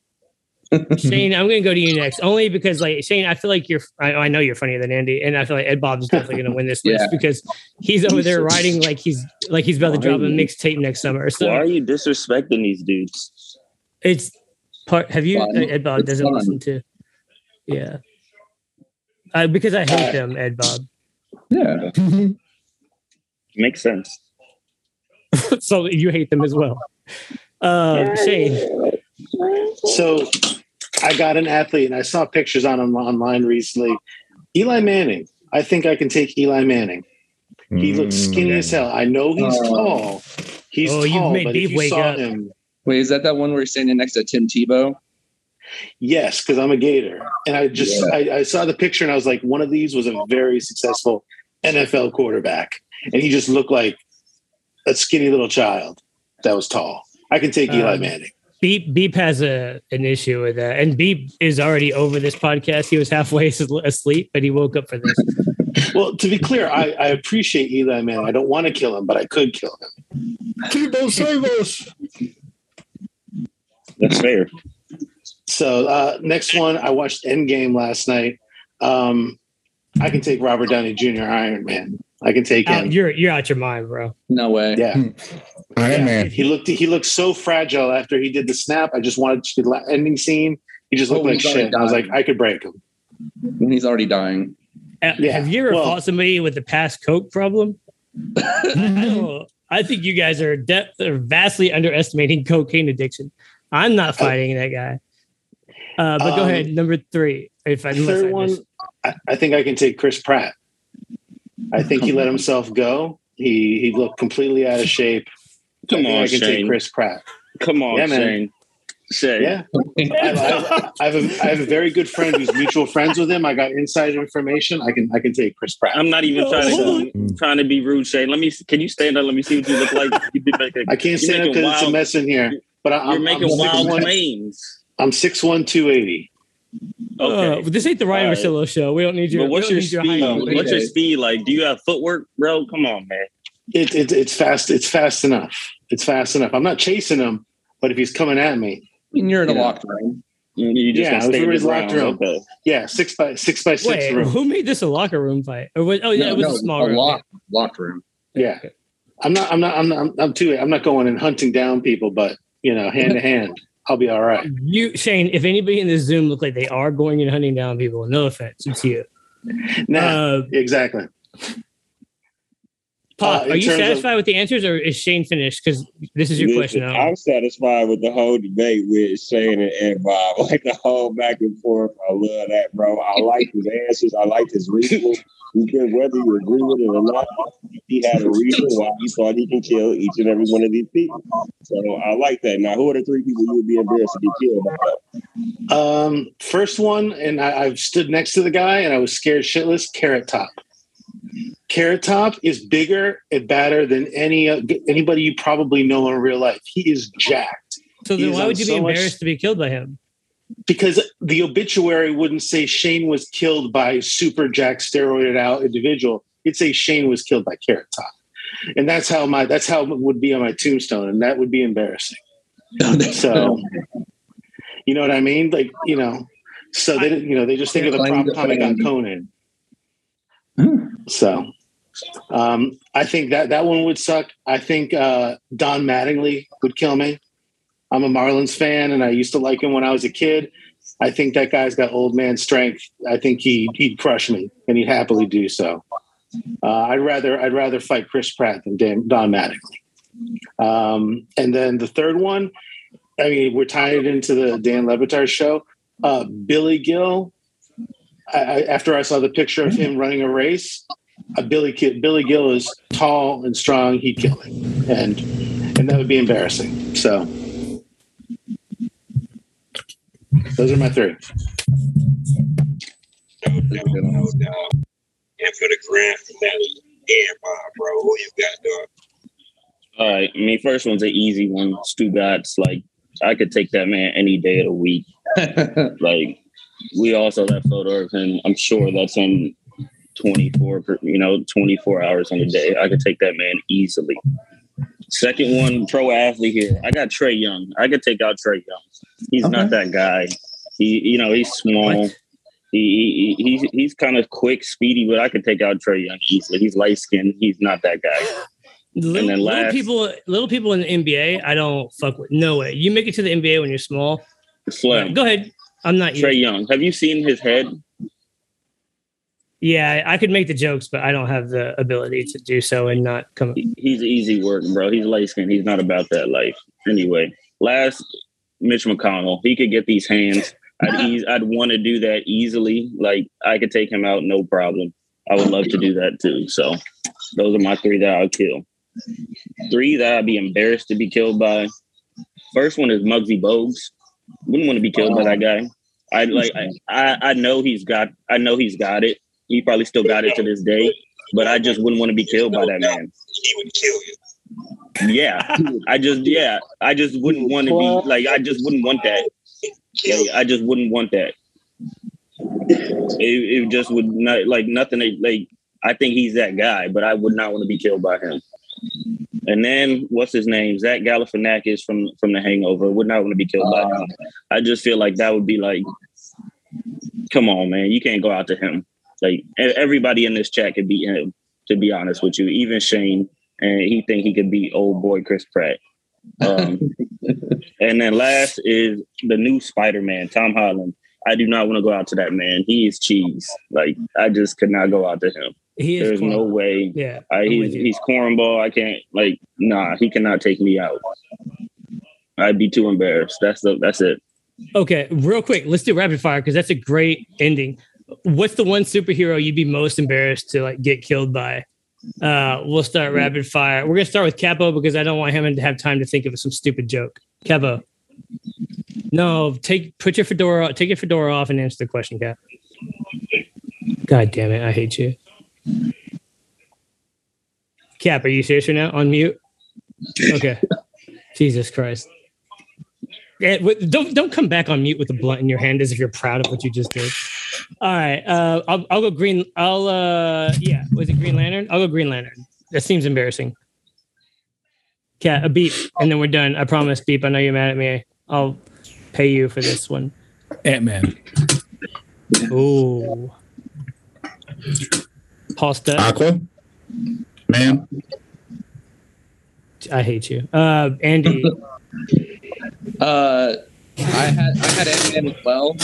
Shane, I'm going to go to you next, only because, like, Shane, I feel like you're, I, I know you're funnier than Andy, and I feel like Ed Bob's definitely going to win this list because he's over there writing like he's, like he's about to drop a mixtape next summer. So Why are you disrespecting these dudes? it's part, have you, Fun. Ed Bob It's doesn't fun. listen to, yeah. Uh, because I hate them, Ed Bob. Yeah. Makes sense. so you hate them as well. Uh, Shane, So I got an athlete and I saw pictures on him online recently. Eli Manning. I think I can take Eli Manning. He looks skinny as hell. I know he's Oh. tall. He's Oh, you've tall, made but Beef if you saw up. him, Wait, is that that one where he's standing next to Tim Tebow? yes, because I'm a Gator, and I just Yeah. I, I saw the picture and I was like, one of these was a very successful NFL quarterback, and he just looked like a skinny little child that was tall. I can take Eli Um, Manning. Beep Beep has a an issue with that, and Beep is already over this podcast. He was halfway asleep, but he woke up for this. Well, to be clear, I, I appreciate Eli Manning. I don't want to kill him, but I could kill him. Tebow, save us. That's fair. So uh, next one, I watched Endgame last night. Um, I can take Robert Downey Jr. Iron Man. I can take Out- him. you're you're out your mind, bro. No way. Yeah, Iron Yeah. Man. he looked he looked so fragile after he did the snap. I just wanted to the ending scene. He just Oh, looked like shit. I was like. I could break him. When he's already dying. Uh, Yeah, Have you ever well- fought somebody with a past coke problem? I, I think you guys are, de- are vastly underestimating cocaine addiction. I'm not fighting that guy. Uh, but go Um, ahead, number three. If I, Third I one, I, I think I can take Chris Pratt. I think he let himself go. He he looked completely out of shape. Come think on, I can take Chris Pratt. Come on, Yeah, man. Shane. Shay. Yeah, I, I, I have a I have a very good friend who's mutual friends with him. I got insider information. I can I can take Chris Pratt. I'm not even No, trying to trying to be rude, Shane. Let me. Can you stand up? Let me see what you look like. You be making, I can't stand up because it's a mess in here. But I, You're I'm, making I'm wild 6'1", claims. I'm six one two eighty. Okay. Uh, this ain't the Ryan All right. Marcello show. We don't need your. but what's your speed? your height. What's your speed like? Do you have footwork, bro? Come on, man. It, it it's fast. It's fast enough. It's fast enough. I'm not chasing him, but if he's coming at me, And you're in a Yeah. locked room. You just Yeah, it was stay in locked room. Okay. yeah, six by six by six Wait, room. who made this a locker room fight? Or was, oh yeah, it was No, a small a room. locked, locked room. Yeah. I'm not. I'm not. I'm not. I'm, I'm too. I'm not going and hunting down people, but you know, hand to hand, I'll be all right. You Shane, if anybody in this Zoom look like they are going and hunting down people, no offense, it's you. Nah, Uh, exactly. Pop, Uh, are you terms of- satisfied with the answers, or is Shane finished? Because this is your Listen, question now. I'm satisfied with the whole debate with Shane and, and Bob. Like the whole back and forth. I love that, bro. I like his answers. I like his reasoning. Because whether you agree with it or not, he had a reason why he thought he can kill each and every one of these people. So I like that. Now, who are the three people you would be embarrassed to be killed by? Um, first one, and I, I've stood next to the guy, and I was scared shitless. Carrot Top. Carrot Top is bigger and badder than any uh, anybody you probably know in real life. He is jacked so then, why would you be so much- embarrassed to be killed by him? because the obituary wouldn't say Shane was killed by super jack steroided out individual. It'd say Shane was killed by Carrot Top, and that's how my that's how it would be on my tombstone, and that would be embarrassing. So, you know what I mean? Like, you know, so they you know, they just think of the prop comic on Conan. So, um, I think that that one would suck. I think uh, Don Mattingly would kill me. I'm a Marlins fan, and I used to like him when I was a kid. I think that guy's got old man strength. I think he he'd crush me, and he'd happily do so. Uh, I'd rather I'd rather fight Chris Pratt than Dan, Don Mattingly. Um, and then the third one, I mean, we're tying it into the Dan Le Batard show. Uh, Billy Gil. I, I, after I saw the picture of him running a race, uh, Billy Ki- Billy Gil is tall and strong. He'd kill me, and and that would be embarrassing. So those are my three. No doubt, no doubt. And for the grand finale, and Bob, bro, who you got, dog? All right. I mean, first one's an easy one. Stugotz. Like, I could take that man any day of the week. Like, we all saw that photo of him. I'm sure that's in 24, you know, 24 hours in a day. I could take that man easily. Second one, pro athlete here. I got Trae Young. I could take out Trae Young. He's not that guy. He, you know, he's small. He, he he's he's kind of quick, speedy, but I could take out Trae Young easily. He's light skinned. He's not that guy. Little, then little last- people, little people in the NBA, I don't fuck with. No way. You make it to the NBA when you're small. Slim. Go ahead. I'm not Trey you. Young. Have you seen his head? Yeah, I could make the jokes, but I don't have the ability to do so and not come. He's easy work, bro. He's light skinned. He's not about that life. Anyway, last Mitch McConnell. He could get these hands. I'd ease, I'd want to do that easily. Like I could take him out, no problem. I would love to do that too. So those are my three that I'll kill. Three that I'd be embarrassed to be killed by. First one is Muggsy Bogues. Wouldn't want to be killed by that oh. guy. I like I, I I know he's got I know he's got it. He probably still got it to this day, but I just wouldn't want to be killed by that man. He would kill you. Yeah. I just yeah, I just wouldn't want to be like I just wouldn't want that. Kill Like, I just wouldn't want that. It, it just would not like nothing. Like I think he's that guy, but I would not want to be killed by him. And then what's his name? Zach Galifianakis from from The Hangover. Would not want to be killed by him. Uh. I just feel like that would be like, come on, man, you can't go out to him. Like everybody in this chat could beat him. To be honest with you, even Shane, and he think he could beat old boy Chris Pratt. Um, and then last is the new Spider Man, Tom Holland. I do not want to go out to that man. He is cheese. Like I just could not go out to him. He is. There's no way. Yeah, I, he's, he's cornball. I can't like nah. He cannot take me out. I'd be too embarrassed. That's the that's it. Okay, real quick, let's do rapid fire because that's a great ending. What's the one superhero you'd be most embarrassed to like get killed by? Uh, we'll start rapid fire. We're gonna start with Capo because I don't want him to have time to think of some stupid joke. Capo, No, take put your fedora take your fedora off and answer the question, Cap. God damn it, I hate you. Cap, are you serious right now? On mute. Okay. Jesus Christ. Yeah, don't don't come back on mute with a blunt in your hand as if you're proud of what you just did. All right, uh, I'll I'll go green. I'll uh, yeah, was it Green Lantern? I'll go Green Lantern. That seems embarrassing. Cat, a beep, and then we're done. I promise, beep. I know you're mad at me. I'll pay you for this one. Ant Man. Ooh. Paul Studd, Aqua, man. I hate you. Uh, Andy, Uh, I had I had Ant Man as well.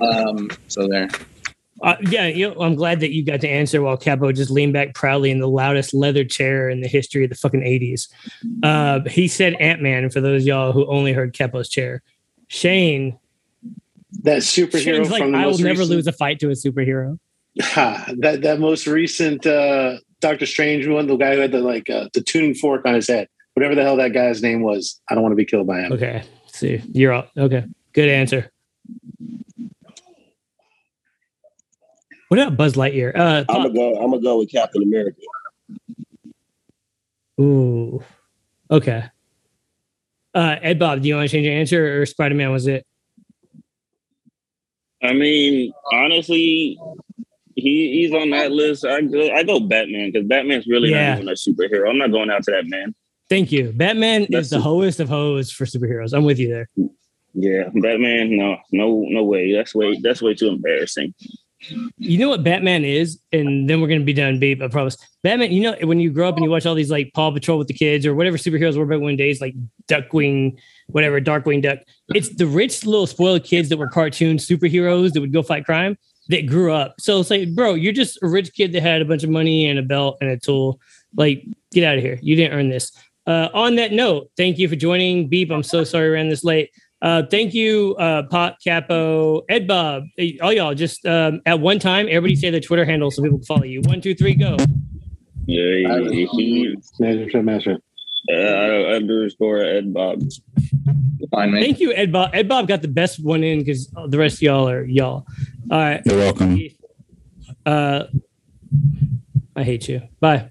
Um, so there. uh, yeah, you know, I'm glad that you got to answer while Capo just leaned back proudly in the loudest leather chair in the history of the fucking 80s. Uh, he said Ant Man for those of y'all who only heard Capo's chair. Shane, That superhero Shane's like, from the I will most never recent, lose a fight to a superhero. Ha, that that most recent uh, Doctor Strange one, the guy who had the like uh, the tuning fork on his head, whatever the hell that guy's name was. I don't want to be killed by him. Okay, see, you're up. Okay, good answer. What about Buzz Lightyear? Uh, I'm gonna go. I'm gonna go with Captain America. Ooh. Okay. Uh, Ed Bob, do you want to change your answer or Spider Man was it? I mean, honestly, he he's on that list. I go I go Batman because Batman's really Yeah. not even a superhero. I'm not going out to that man. Thank you. Batman That's is the it. hoest of hoes for superheroes. I'm with you there. Yeah, Batman. No, no, no way. That's way. That's way too embarrassing. You know what Batman is, and then we're gonna be done, babe. I promise. Batman. You know when you grow up and you watch all these like Paw Patrol with the kids or whatever superheroes were back when days, like Duckwing, whatever, Darkwing Duck. It's the rich little spoiled kids that were cartoon superheroes that would go fight crime that grew up. So it's like, bro, you're just a rich kid that had a bunch of money and a belt and a tool. Like, get out of here. You didn't earn this. Uh, on that note, thank you for joining. Beep. I'm so sorry we ran this late. Uh, thank you, uh, Pot Capo, Ed Bob, all y'all. Just um, at one time, everybody say their Twitter handle so people can follow you. One, two, three, go. Yeah, he, he Master, master. uh, underscore Ed Bob. Fine. Thank you, Ed Bob. Ed Bob got the best one in because the rest of y'all are y'all. All right. You're welcome. Uh, I hate you. Bye.